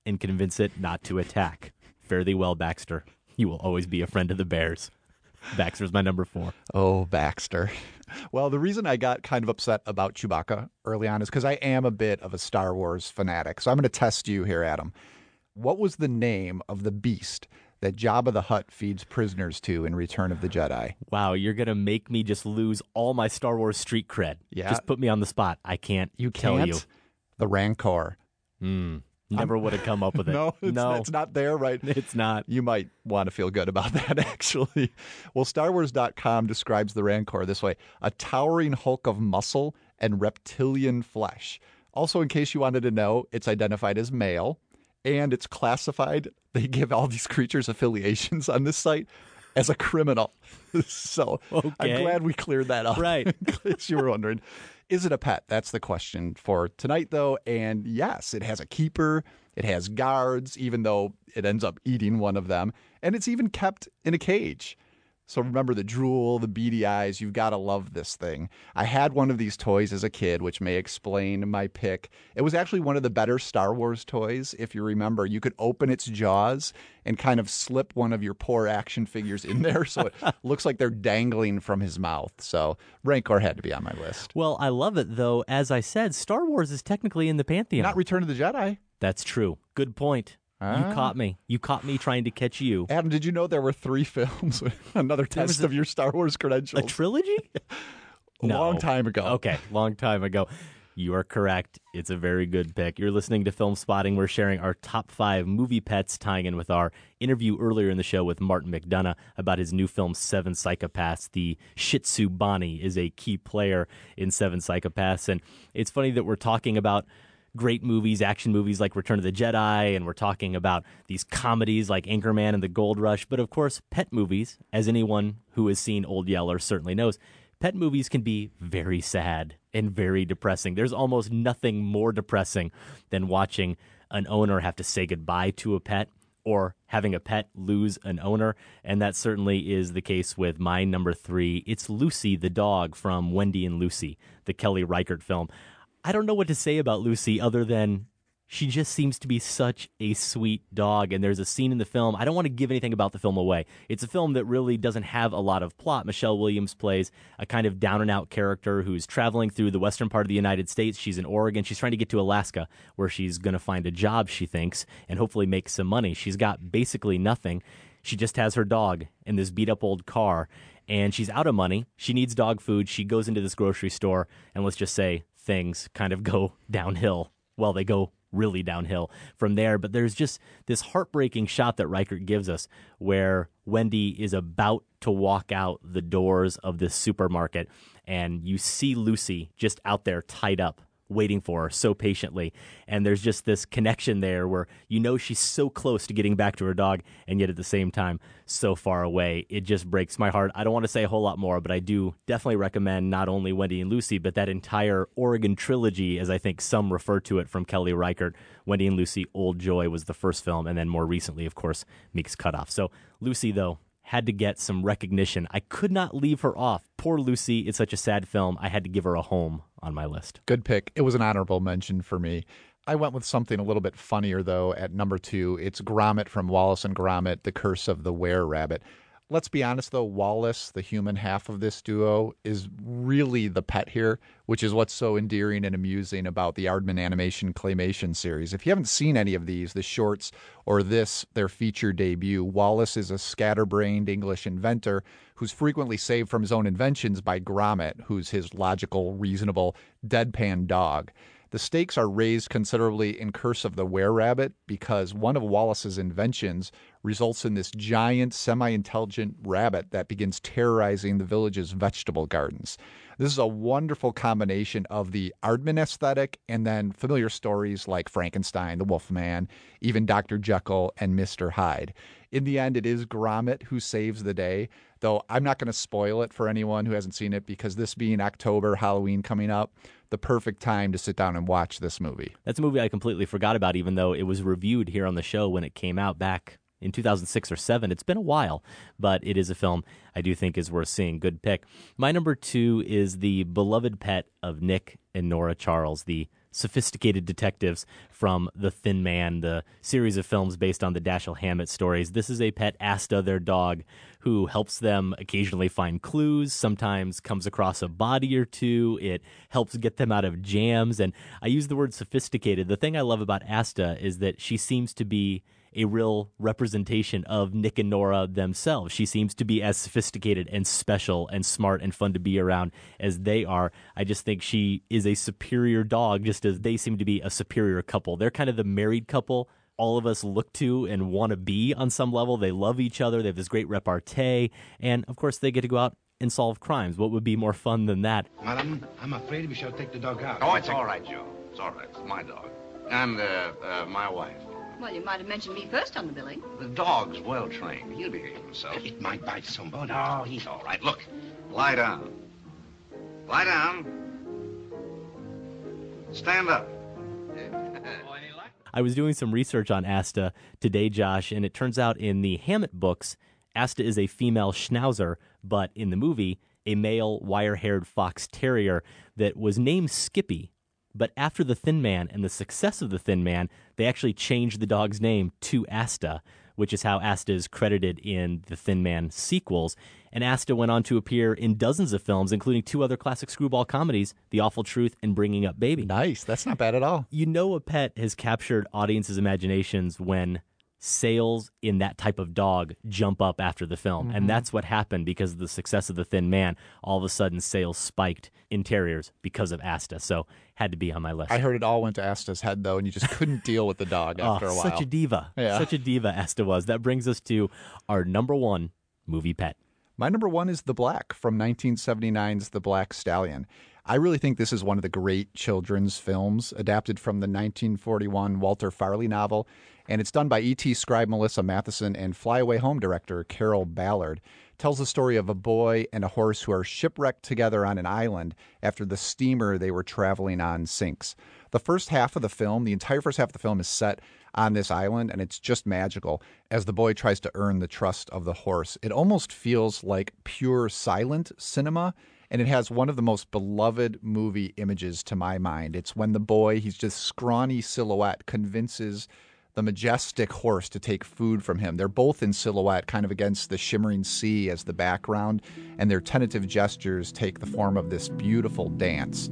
and convince it not to attack. Fare thee well, Baxter. You will always be a friend of the bears. Baxter's my number four. Oh, Baxter. Well, the reason I got kind of upset about Chewbacca early on is because I am a bit of a Star Wars fanatic. So I'm going to test you here, Adam. What was the name of the beast that Jabba the Hutt feeds prisoners to in Return of the Jedi? Wow, you're gonna make me just lose all my Star Wars street cred. Yeah. Just put me on the spot. I can't You tell can't? you. The Rancor. Hmm. Never would have come up with it. no, it's, no, it's not there, right? It's not. You might want to feel good about that, actually. Well, StarWars.com describes the Rancor this way a towering hulk of muscle and reptilian flesh. Also, in case you wanted to know, it's identified as male and it's classified. They give all these creatures affiliations on this site as a criminal. so I'm glad we cleared that up. Right. in case you were wondering. Is it a pet? That's the question for tonight, though. And yes, it has a keeper, it has guards, even though it ends up eating one of them. And it's even kept in a cage. So remember the drool, the beady eyes. You've got to love this thing. I had one of these toys as a kid, which may explain my pick. It was actually one of the better Star Wars toys. If you remember, you could open its jaws and kind of slip one of your poor action figures in there. So it looks like they're dangling from his mouth. So Rancor had to be on my list. Well, I love it though. As I said, Star Wars is technically in the pantheon. Not Return of the Jedi. That's true. Good point. Ah. You caught me. You caught me trying to catch you. Adam, did you know there were three films? Another test a- of your Star Wars credentials. A trilogy? A long time ago. Okay, long time ago. You are correct. It's a very good pick. You're listening to Filmspotting. We're sharing our top five movie pets, tying in with our interview earlier in the show with Martin McDonagh about his new film, Seven Psychopaths. The Shih Tzu Bonny is a key player in Seven Psychopaths. And it's funny that we're talking about great movies, action movies like Return of the Jedi, and we're talking about these comedies like Anchorman and The Gold Rush. But of course, pet movies, as anyone who has seen Old Yeller certainly knows, pet movies can be very sad and very depressing. There's almost nothing more depressing than watching an owner have to say goodbye to a pet or having a pet lose an owner. And that certainly is the case with my number three. It's Lucy the dog from Wendy and Lucy, the Kelly Reichardt film. I don't know what to say about Lucy other than she just seems to be such a sweet dog. And there's a scene in the film. I don't want to give anything about the film away. It's a film that really doesn't have a lot of plot. Michelle Williams plays a kind of down and out character who's traveling through the western part of the United States. She's in Oregon. She's trying to get to Alaska, where she's going to find a job, she thinks, and hopefully make some money. She's got basically nothing. She just has her dog in this beat up old car, and she's out of money. She needs dog food. She goes into this grocery store, and let's just say things kind of go downhill. Well, they go really downhill from there. But there's just this heartbreaking shot that Reichardt gives us where Wendy is about to walk out the doors of this supermarket, and you see Lucy just out there tied up. Waiting for her so patiently. And there's just this connection there where you know she's so close to getting back to her dog, and yet at the same time, so far away. It just breaks my heart. I don't want to say a whole lot more, but I do definitely recommend not only Wendy and Lucy, but that entire Oregon trilogy, as I think some refer to it from Kelly Reichardt. Wendy and Lucy, Old Joy was the first film, and then more recently, of course, Meek's Cutoff. So, Lucy, though, had to get some recognition. I could not leave her off. Poor Lucy, it's such a sad film. I had to give her a home on my list. Good pick. It was an honorable mention for me. I went with something a little bit funnier though at number two. It's Gromit from Wallace and Gromit: The Curse of the Were Rabbit. Let's be honest though, Wallace, the human half of this duo, is really the pet here, which is what's so endearing and amusing about the Aardman animation claymation series. If you haven't seen any of these, the shorts or this, their feature debut, Wallace is a scatterbrained English inventor who's frequently saved from his own inventions by Gromit, who's his logical, reasonable, deadpan dog. The stakes are raised considerably in Curse of the Were Rabbit because one of Wallace's inventions results in this giant, semi intelligent rabbit that begins terrorizing the village's vegetable gardens. This is a wonderful combination of the Aardman aesthetic and then familiar stories like Frankenstein, the Wolfman, even Dr. Jekyll and Mr. Hyde. In the end, it is Gromit who saves the day, though I'm not going to spoil it for anyone who hasn't seen it because this being October, Halloween coming up, the perfect time to sit down and watch this movie. That's a movie I completely forgot about, even though it was reviewed here on the show when it came out back in 2006 or 7. It's been a while, but it is a film I do think is worth seeing. Good pick. My number two is the beloved pet of Nick and Nora Charles, the sophisticated detectives from The Thin Man, the series of films based on the Dashiell Hammett stories. This is a pet Asta, their dog, who helps them occasionally find clues, sometimes comes across a body or two. It helps get them out of jams. And I use the word sophisticated. The thing I love about Asta is that she seems to be a real representation of Nick and Nora themselves. She seems to be as sophisticated and special and smart and fun to be around as they are. I just think she is a superior dog, just as they seem to be a superior couple. They're kind of the married couple all of us look to and want to be on some level. They love each other. They have this great repartee. And of course, they get to go out and solve crimes. What would be more fun than that? Madam, I'm afraid we shall take the dog out. Oh, it's all right, Joe. It's all right. It's my dog. And, uh, uh, my wife. Well, you might have mentioned me first on the billing. The dog's well trained. He'll behave himself. It might bite somebody. No, he's all right. Look, lie down. Lie down. Stand up. I was doing some research on Asta today, Josh, and it turns out in the Hammett books, Asta is a female schnauzer, but in the movie, a male wire haired fox terrier that was named Skippy. But after The Thin Man and the success of The Thin Man, they actually changed the dog's name to Asta, which is how Asta is credited in the Thin Man sequels. And Asta went on to appear in dozens of films, including two other classic screwball comedies, The Awful Truth and Bringing Up Baby. Nice. That's not bad at all. You know, a pet has captured audiences' imaginations when sales in that type of dog jump up after the film. Mhm. And that's what happened because of the success of The Thin Man. All of a sudden, sales spiked in terriers because of Asta. So, had to be on my list. I heard it all went to Asta's head though, and you just couldn't deal with the dog after oh, a while. Such a diva. Yeah. Such a diva Asta was. That brings us to our number one movie pet. My number one is The Black from 1979's The Black Stallion. I really think this is one of the great children's films adapted from the 1941 Walter Farley novel, and it's done by E.T. scribe Melissa Mathison and Flyaway Home director Carroll Ballard. tells the story of a boy and a horse who are shipwrecked together on an island after the steamer they were traveling on sinks. The first half of the film, the entire first half of the film is set on this island and it's just magical as the boy tries to earn the trust of the horse. It almost feels like pure silent cinema and it has one of the most beloved movie images to my mind. It's when the boy, he's just scrawny silhouette, convinces the majestic horse to take food from him. They're both in silhouette, kind of against the shimmering sea as the background, and their tentative gestures take the form of this beautiful dance.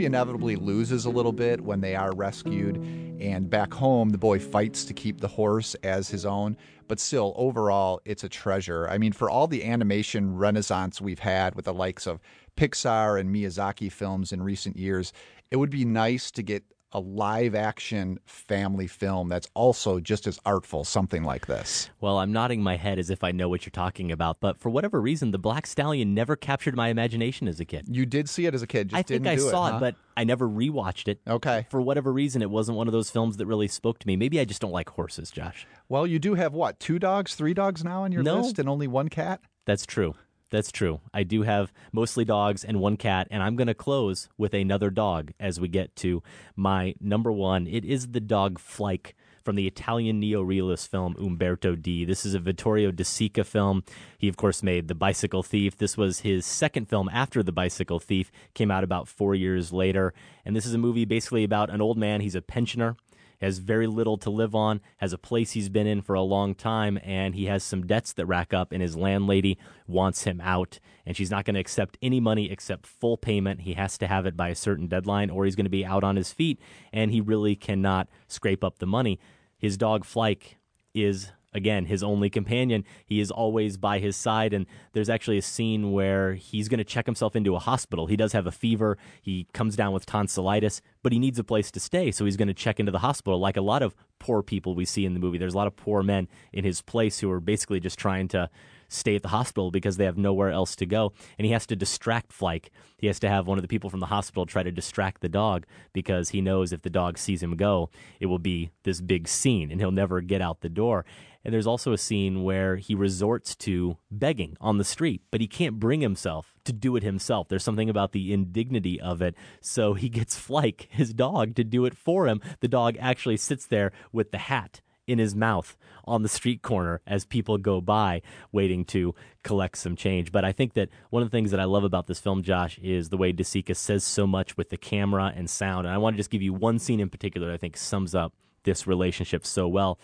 Movie inevitably loses a little bit when they are rescued, and back home, the boy fights to keep the horse as his own. But still, overall, it's a treasure. I mean, for all the animation renaissance we've had with the likes of Pixar and Miyazaki films in recent years, it would be nice to get a live action family film that's also just as artful, something like this. Well, I'm nodding my head as if I know what you're talking about, but for whatever reason, the Black Stallion never captured my imagination as a kid. You did see it as a kid, just I think I saw it, huh? but I never rewatched it. Okay. For whatever reason, it wasn't one of those films that really spoke to me. Maybe I just don't like horses, Josh. Well, you do have what, two dogs, three dogs now on your No. list, and only one cat? That's true. That's true. I do have mostly dogs and one cat, and I'm going to close with another dog as we get to my number one. It is the dog Flike from the Italian neorealist film Umberto D. This is a Vittorio De Sica film. He, of course, made The Bicycle Thief. This was his second film after The Bicycle Thief, came out about four years later. And this is a movie basically about an old man. He's a pensioner has very little to live on, has a place he's been in for a long time, and he has some debts that rack up, and his landlady wants him out, and she's not going to accept any money except full payment. He has to have it by a certain deadline, or he's going to be out on his feet, and he really cannot scrape up the money. His dog Flike is again his only companion. He is always by his side and there's actually a scene where he's going to check himself into a hospital. He does have a fever. He comes down with tonsillitis but he needs a place to stay so he's going to check into the hospital like a lot of poor people we see in the movie. There's a lot of poor men in his place who are basically just trying to stay at the hospital because they have nowhere else to go. And he has to distract Flike. He has to have one of the people from the hospital try to distract the dog because he knows if the dog sees him go, it will be this big scene and he'll never get out the door. And there's also a scene where he resorts to begging on the street, but he can't bring himself to do it himself. There's something about the indignity of it. So he gets Flike, his dog, to do it for him. The dog actually sits there with the hat in his mouth on the street corner as people go by waiting to collect some change. But I think that one of the things that I love about this film, Josh, is the way DeSica says so much with the camera and sound. And I want to just give you one scene in particular that I think sums up this relationship so well.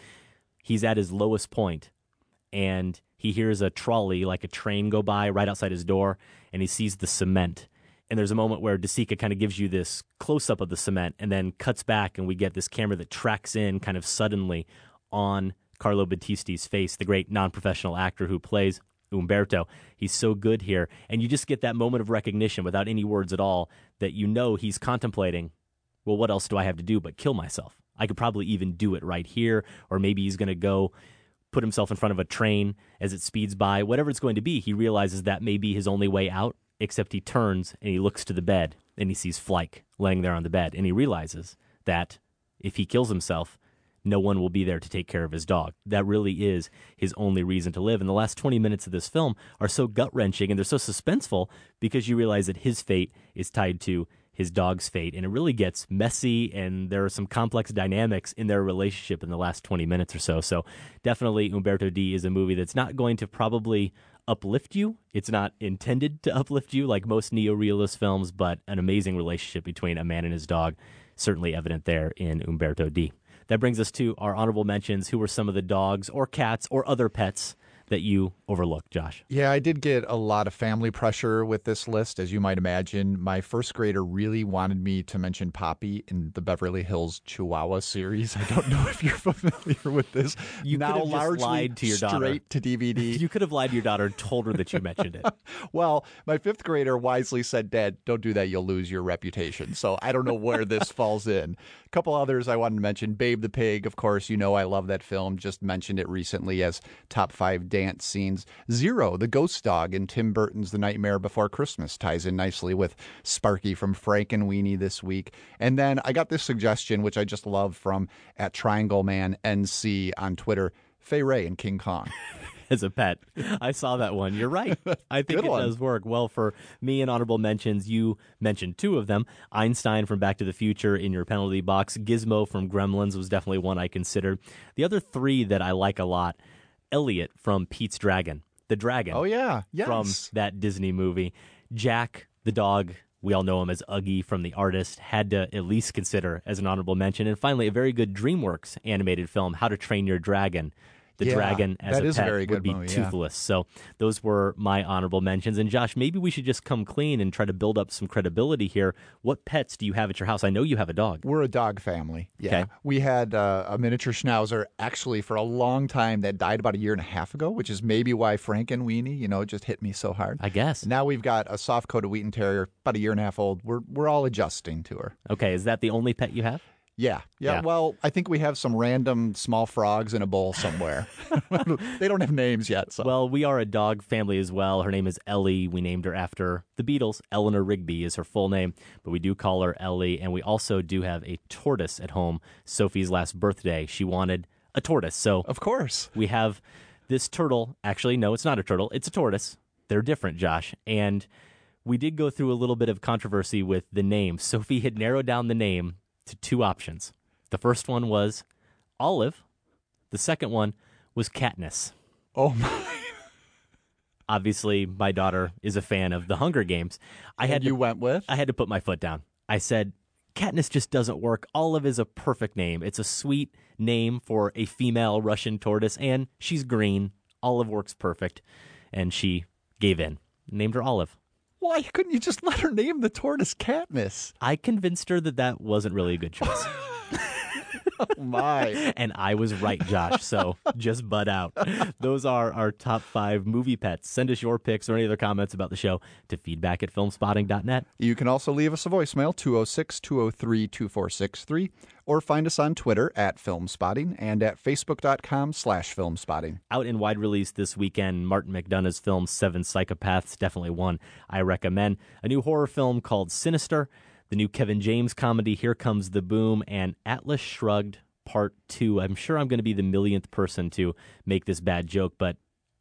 He's at his lowest point and he hears a trolley like a train go by right outside his door and he sees the cement and there's a moment where DeSica kind of gives you this close up of the cement and then cuts back and we get this camera that tracks in kind of suddenly on Carlo Battisti's face, the great non-professional actor who plays Umberto. He's so good here and you just get that moment of recognition without any words at all that you know he's contemplating, well what else do I have to do but kill myself? I could probably even do it right here or maybe he's going to go put himself in front of a train as it speeds by, whatever it's going to be, he realizes that may be his only way out, except he turns and he looks to the bed and he sees Flike laying there on the bed. And he realizes that if he kills himself, no one will be there to take care of his dog. That really is his only reason to live. And the last 20 minutes of this film are so gut wrenching and they're so suspenseful because you realize that his fate is tied to his dog's fate. And it really gets messy, and there are some complex dynamics in their relationship in the last 20 minutes or so. So, definitely, Umberto D is a movie that's not going to probably uplift you. It's not intended to uplift you like most neo-realist films, but an amazing relationship between a man and his dog, certainly evident there in Umberto D. That brings us to our honorable mentions. Who were some of the dogs or cats or other pets that you overlooked, Josh? Yeah, I did get a lot of family pressure with this list, as you might imagine. My first grader really wanted me to mention Poppy in the Beverly Hills Chihuahua series. I don't know if you're familiar with this. You now could have largely lied to your daughter. straight to DVD. You could have lied to your daughter and told her that you mentioned it. well, my fifth grader wisely said, Dad, don't do that. You'll lose your reputation. So I don't know where this falls in. A couple others I wanted to mention Babe the Pig, of course. You know I love that film. Just mentioned it recently as top five dance scenes. Zero, the ghost dog in Tim Burton's The Nightmare Before Christmas, ties in nicely with Sparky from Frankenweenie this week. And then I got this suggestion, which I just love from at Triangle Man NC on Twitter. Fay Wray and King Kong. as a pet. I saw that one. You're right. I think it one. does work. Well, for me and honorable mentions, you mentioned two of them. Einstein from Back to the Future in your penalty box. Gizmo from Gremlins was definitely one I considered. The other three that I like a lot, Elliot from Pete's Dragon. The dragon. Oh, yeah. Yes. From that Disney movie. Jack, the dog. We all know him as Uggie from The Artist. Had to at least consider as an honorable mention. And finally, a very good DreamWorks animated film, How to Train Your Dragon. The Yeah, dragon as a is a pet very would be movie, yeah. toothless. So those were my honorable mentions. And Josh, maybe we should just come clean and try to build up some credibility here. What pets do you have at your house? I know you have a dog. We're a dog family. Yeah. Okay. We had uh, a miniature schnauzer actually for a long time that died about a year and a half ago, which is maybe why Frankenweenie, you know, just hit me so hard. I guess. Now we've got a soft coated Wheaten Terrier, about a year and a half old. We're we're all adjusting to her. Okay, is that the only pet you have? Yeah, yeah. Yeah. Well, I think we have some random small frogs in a bowl somewhere. they don't have names yet. So. Well, we are a dog family as well. Her name is Ellie. We named her after the Beatles. Eleanor Rigby is her full name, but we do call her Ellie. And we also do have a tortoise at home. Sophie's last birthday, she wanted a tortoise. So, of course, we have this turtle. Actually, no, it's not a turtle, it's a tortoise. They're different, Josh. And we did go through a little bit of controversy with the name. Sophie had narrowed down the name to two options. The first one was Olive, the second one was Katniss. Oh my. Obviously, my daughter is a fan of the Hunger Games. I And had you to, went with? I had to put my foot down. I said, Katniss just doesn't work. Olive is a perfect name. It's a sweet name for a female Russian tortoise, and she's green. Olive works perfect. And she gave in, named her Olive. Why couldn't you just let her name the tortoise Katniss? I convinced her that that wasn't really a good choice. oh my. and I was right, Josh. So just butt out. Those are our top five movie pets. Send us your picks or any other comments about the show to feedback at filmspotting.net. You can also leave us a voicemail, 206 203 2463, or find us on Twitter at Filmspotting and at Facebook.com slash Filmspotting. Out in wide release this weekend, Martin McDonagh's film Seven Psychopaths, definitely one I recommend. A new horror film called Sinister, the new Kevin James comedy Here Comes the Boom, and Atlas Shrugged Part 2. I'm sure I'm going to be the millionth person to make this bad joke, but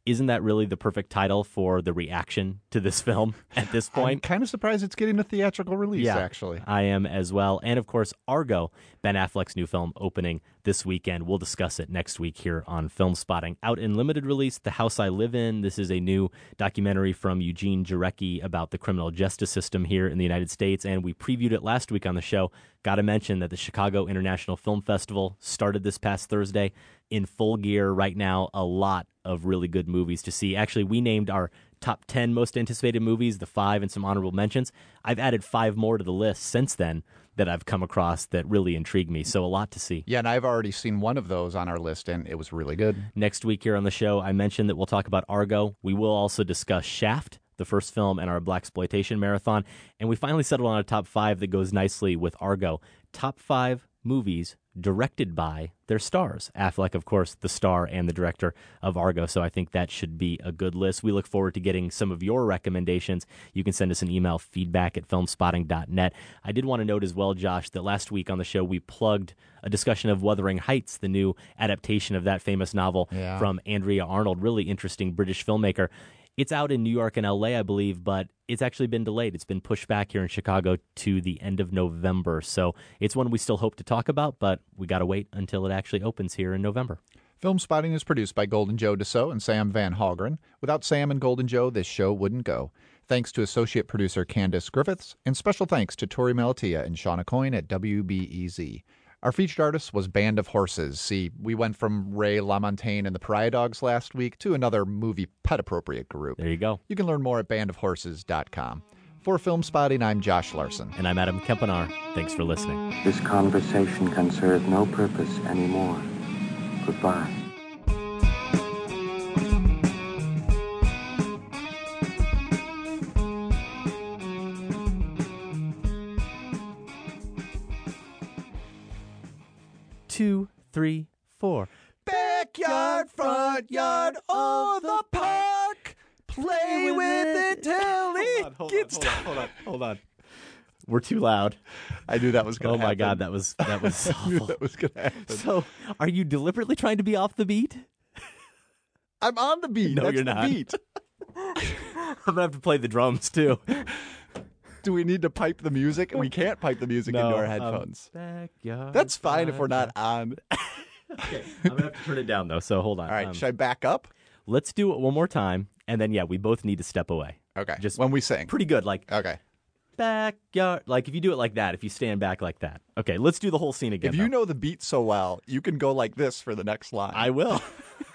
isn't that really the perfect title for the reaction to this film at this point? I'm kind of surprised it's getting a theatrical release, Yeah, actually. I am as well. And of course, Argo, Ben Affleck's new film, opening this weekend. We'll discuss it next week here on Filmspotting. Out in limited release, The House I Live In. This is a new documentary from Eugene Jarecki about the criminal justice system here in the United States. And we previewed it last week on the show. Got to mention that the Chicago International Film Festival started this past Thursday in full gear right now. A lot of really good movies to see. Actually, we named our top 10 most anticipated movies, the five and some honorable mentions. I've added five more to the list since then that I've come across that really intrigue me. So a lot to see. Yeah, and I've already seen one of those on our list, and it was really good. Next week here on the show, I mentioned that we'll talk about Argo. We will also discuss Shaft, the first film in our Blaxploitation Marathon. And we finally settled on a top five that goes nicely with Argo. Top five movies directed by their stars. Affleck, of course, the star and the director of Argo. So I think that should be a good list. We look forward to getting some of your recommendations. You can send us an email, feedback at filmspotting.net. I did want to note as well, Josh, that last week on the show we plugged a discussion of Wuthering Heights, the new adaptation of that famous novel Yeah. from Andrea Arnold, really interesting British filmmaker. It's out in New York and LA, I believe, but it's actually been delayed. It's been pushed back here in Chicago to the end of November. So it's one we still hope to talk about, but we got to wait until it actually opens here in November. Filmspotting is produced by Golden Joe Deso and Sam Van Hallgren. Without Sam and Golden Joe, this show wouldn't go. Thanks to associate producer Candace Griffiths, and special thanks to Torey Malatia and Shauna Coyne at WBEZ. Our featured artist was Band of Horses. See, we went from Ray LaMontagne and the Pariah Dogs last week to another movie pet appropriate group. There you go. You can learn more at bandofhorses.com. For Filmspotting, I'm Josh Larsen. And I'm Adam Kempenaar. Thanks for listening. This conversation can serve no purpose anymore. Goodbye. Two, three, four. Backyard, front yard, or the park. Play with it till it hold gets on, hold on, hold on. We're too loud. I knew that was going to happen. Oh my god, that was that was I knew awful. that was going to happen. So, are you deliberately trying to be off the beat? I'm on the beat. No, That's you're the not. beat. I'm gonna have to play the drums too. Do we need to pipe the music? And We can't pipe the music into No, our um, headphones. backyard, That's fine if we're not on. okay, I'm gonna have to turn it down though. So hold on. All right, Um, should I back up? let's do it one more time, and then yeah, we both need to step away. Okay. Just when we sing. Pretty good, like Okay. backyard. Like if you do it like that, if you stand back like that. Okay, let's do the whole scene again. If you though. know the beat so well, you can go like this for the next line. I will.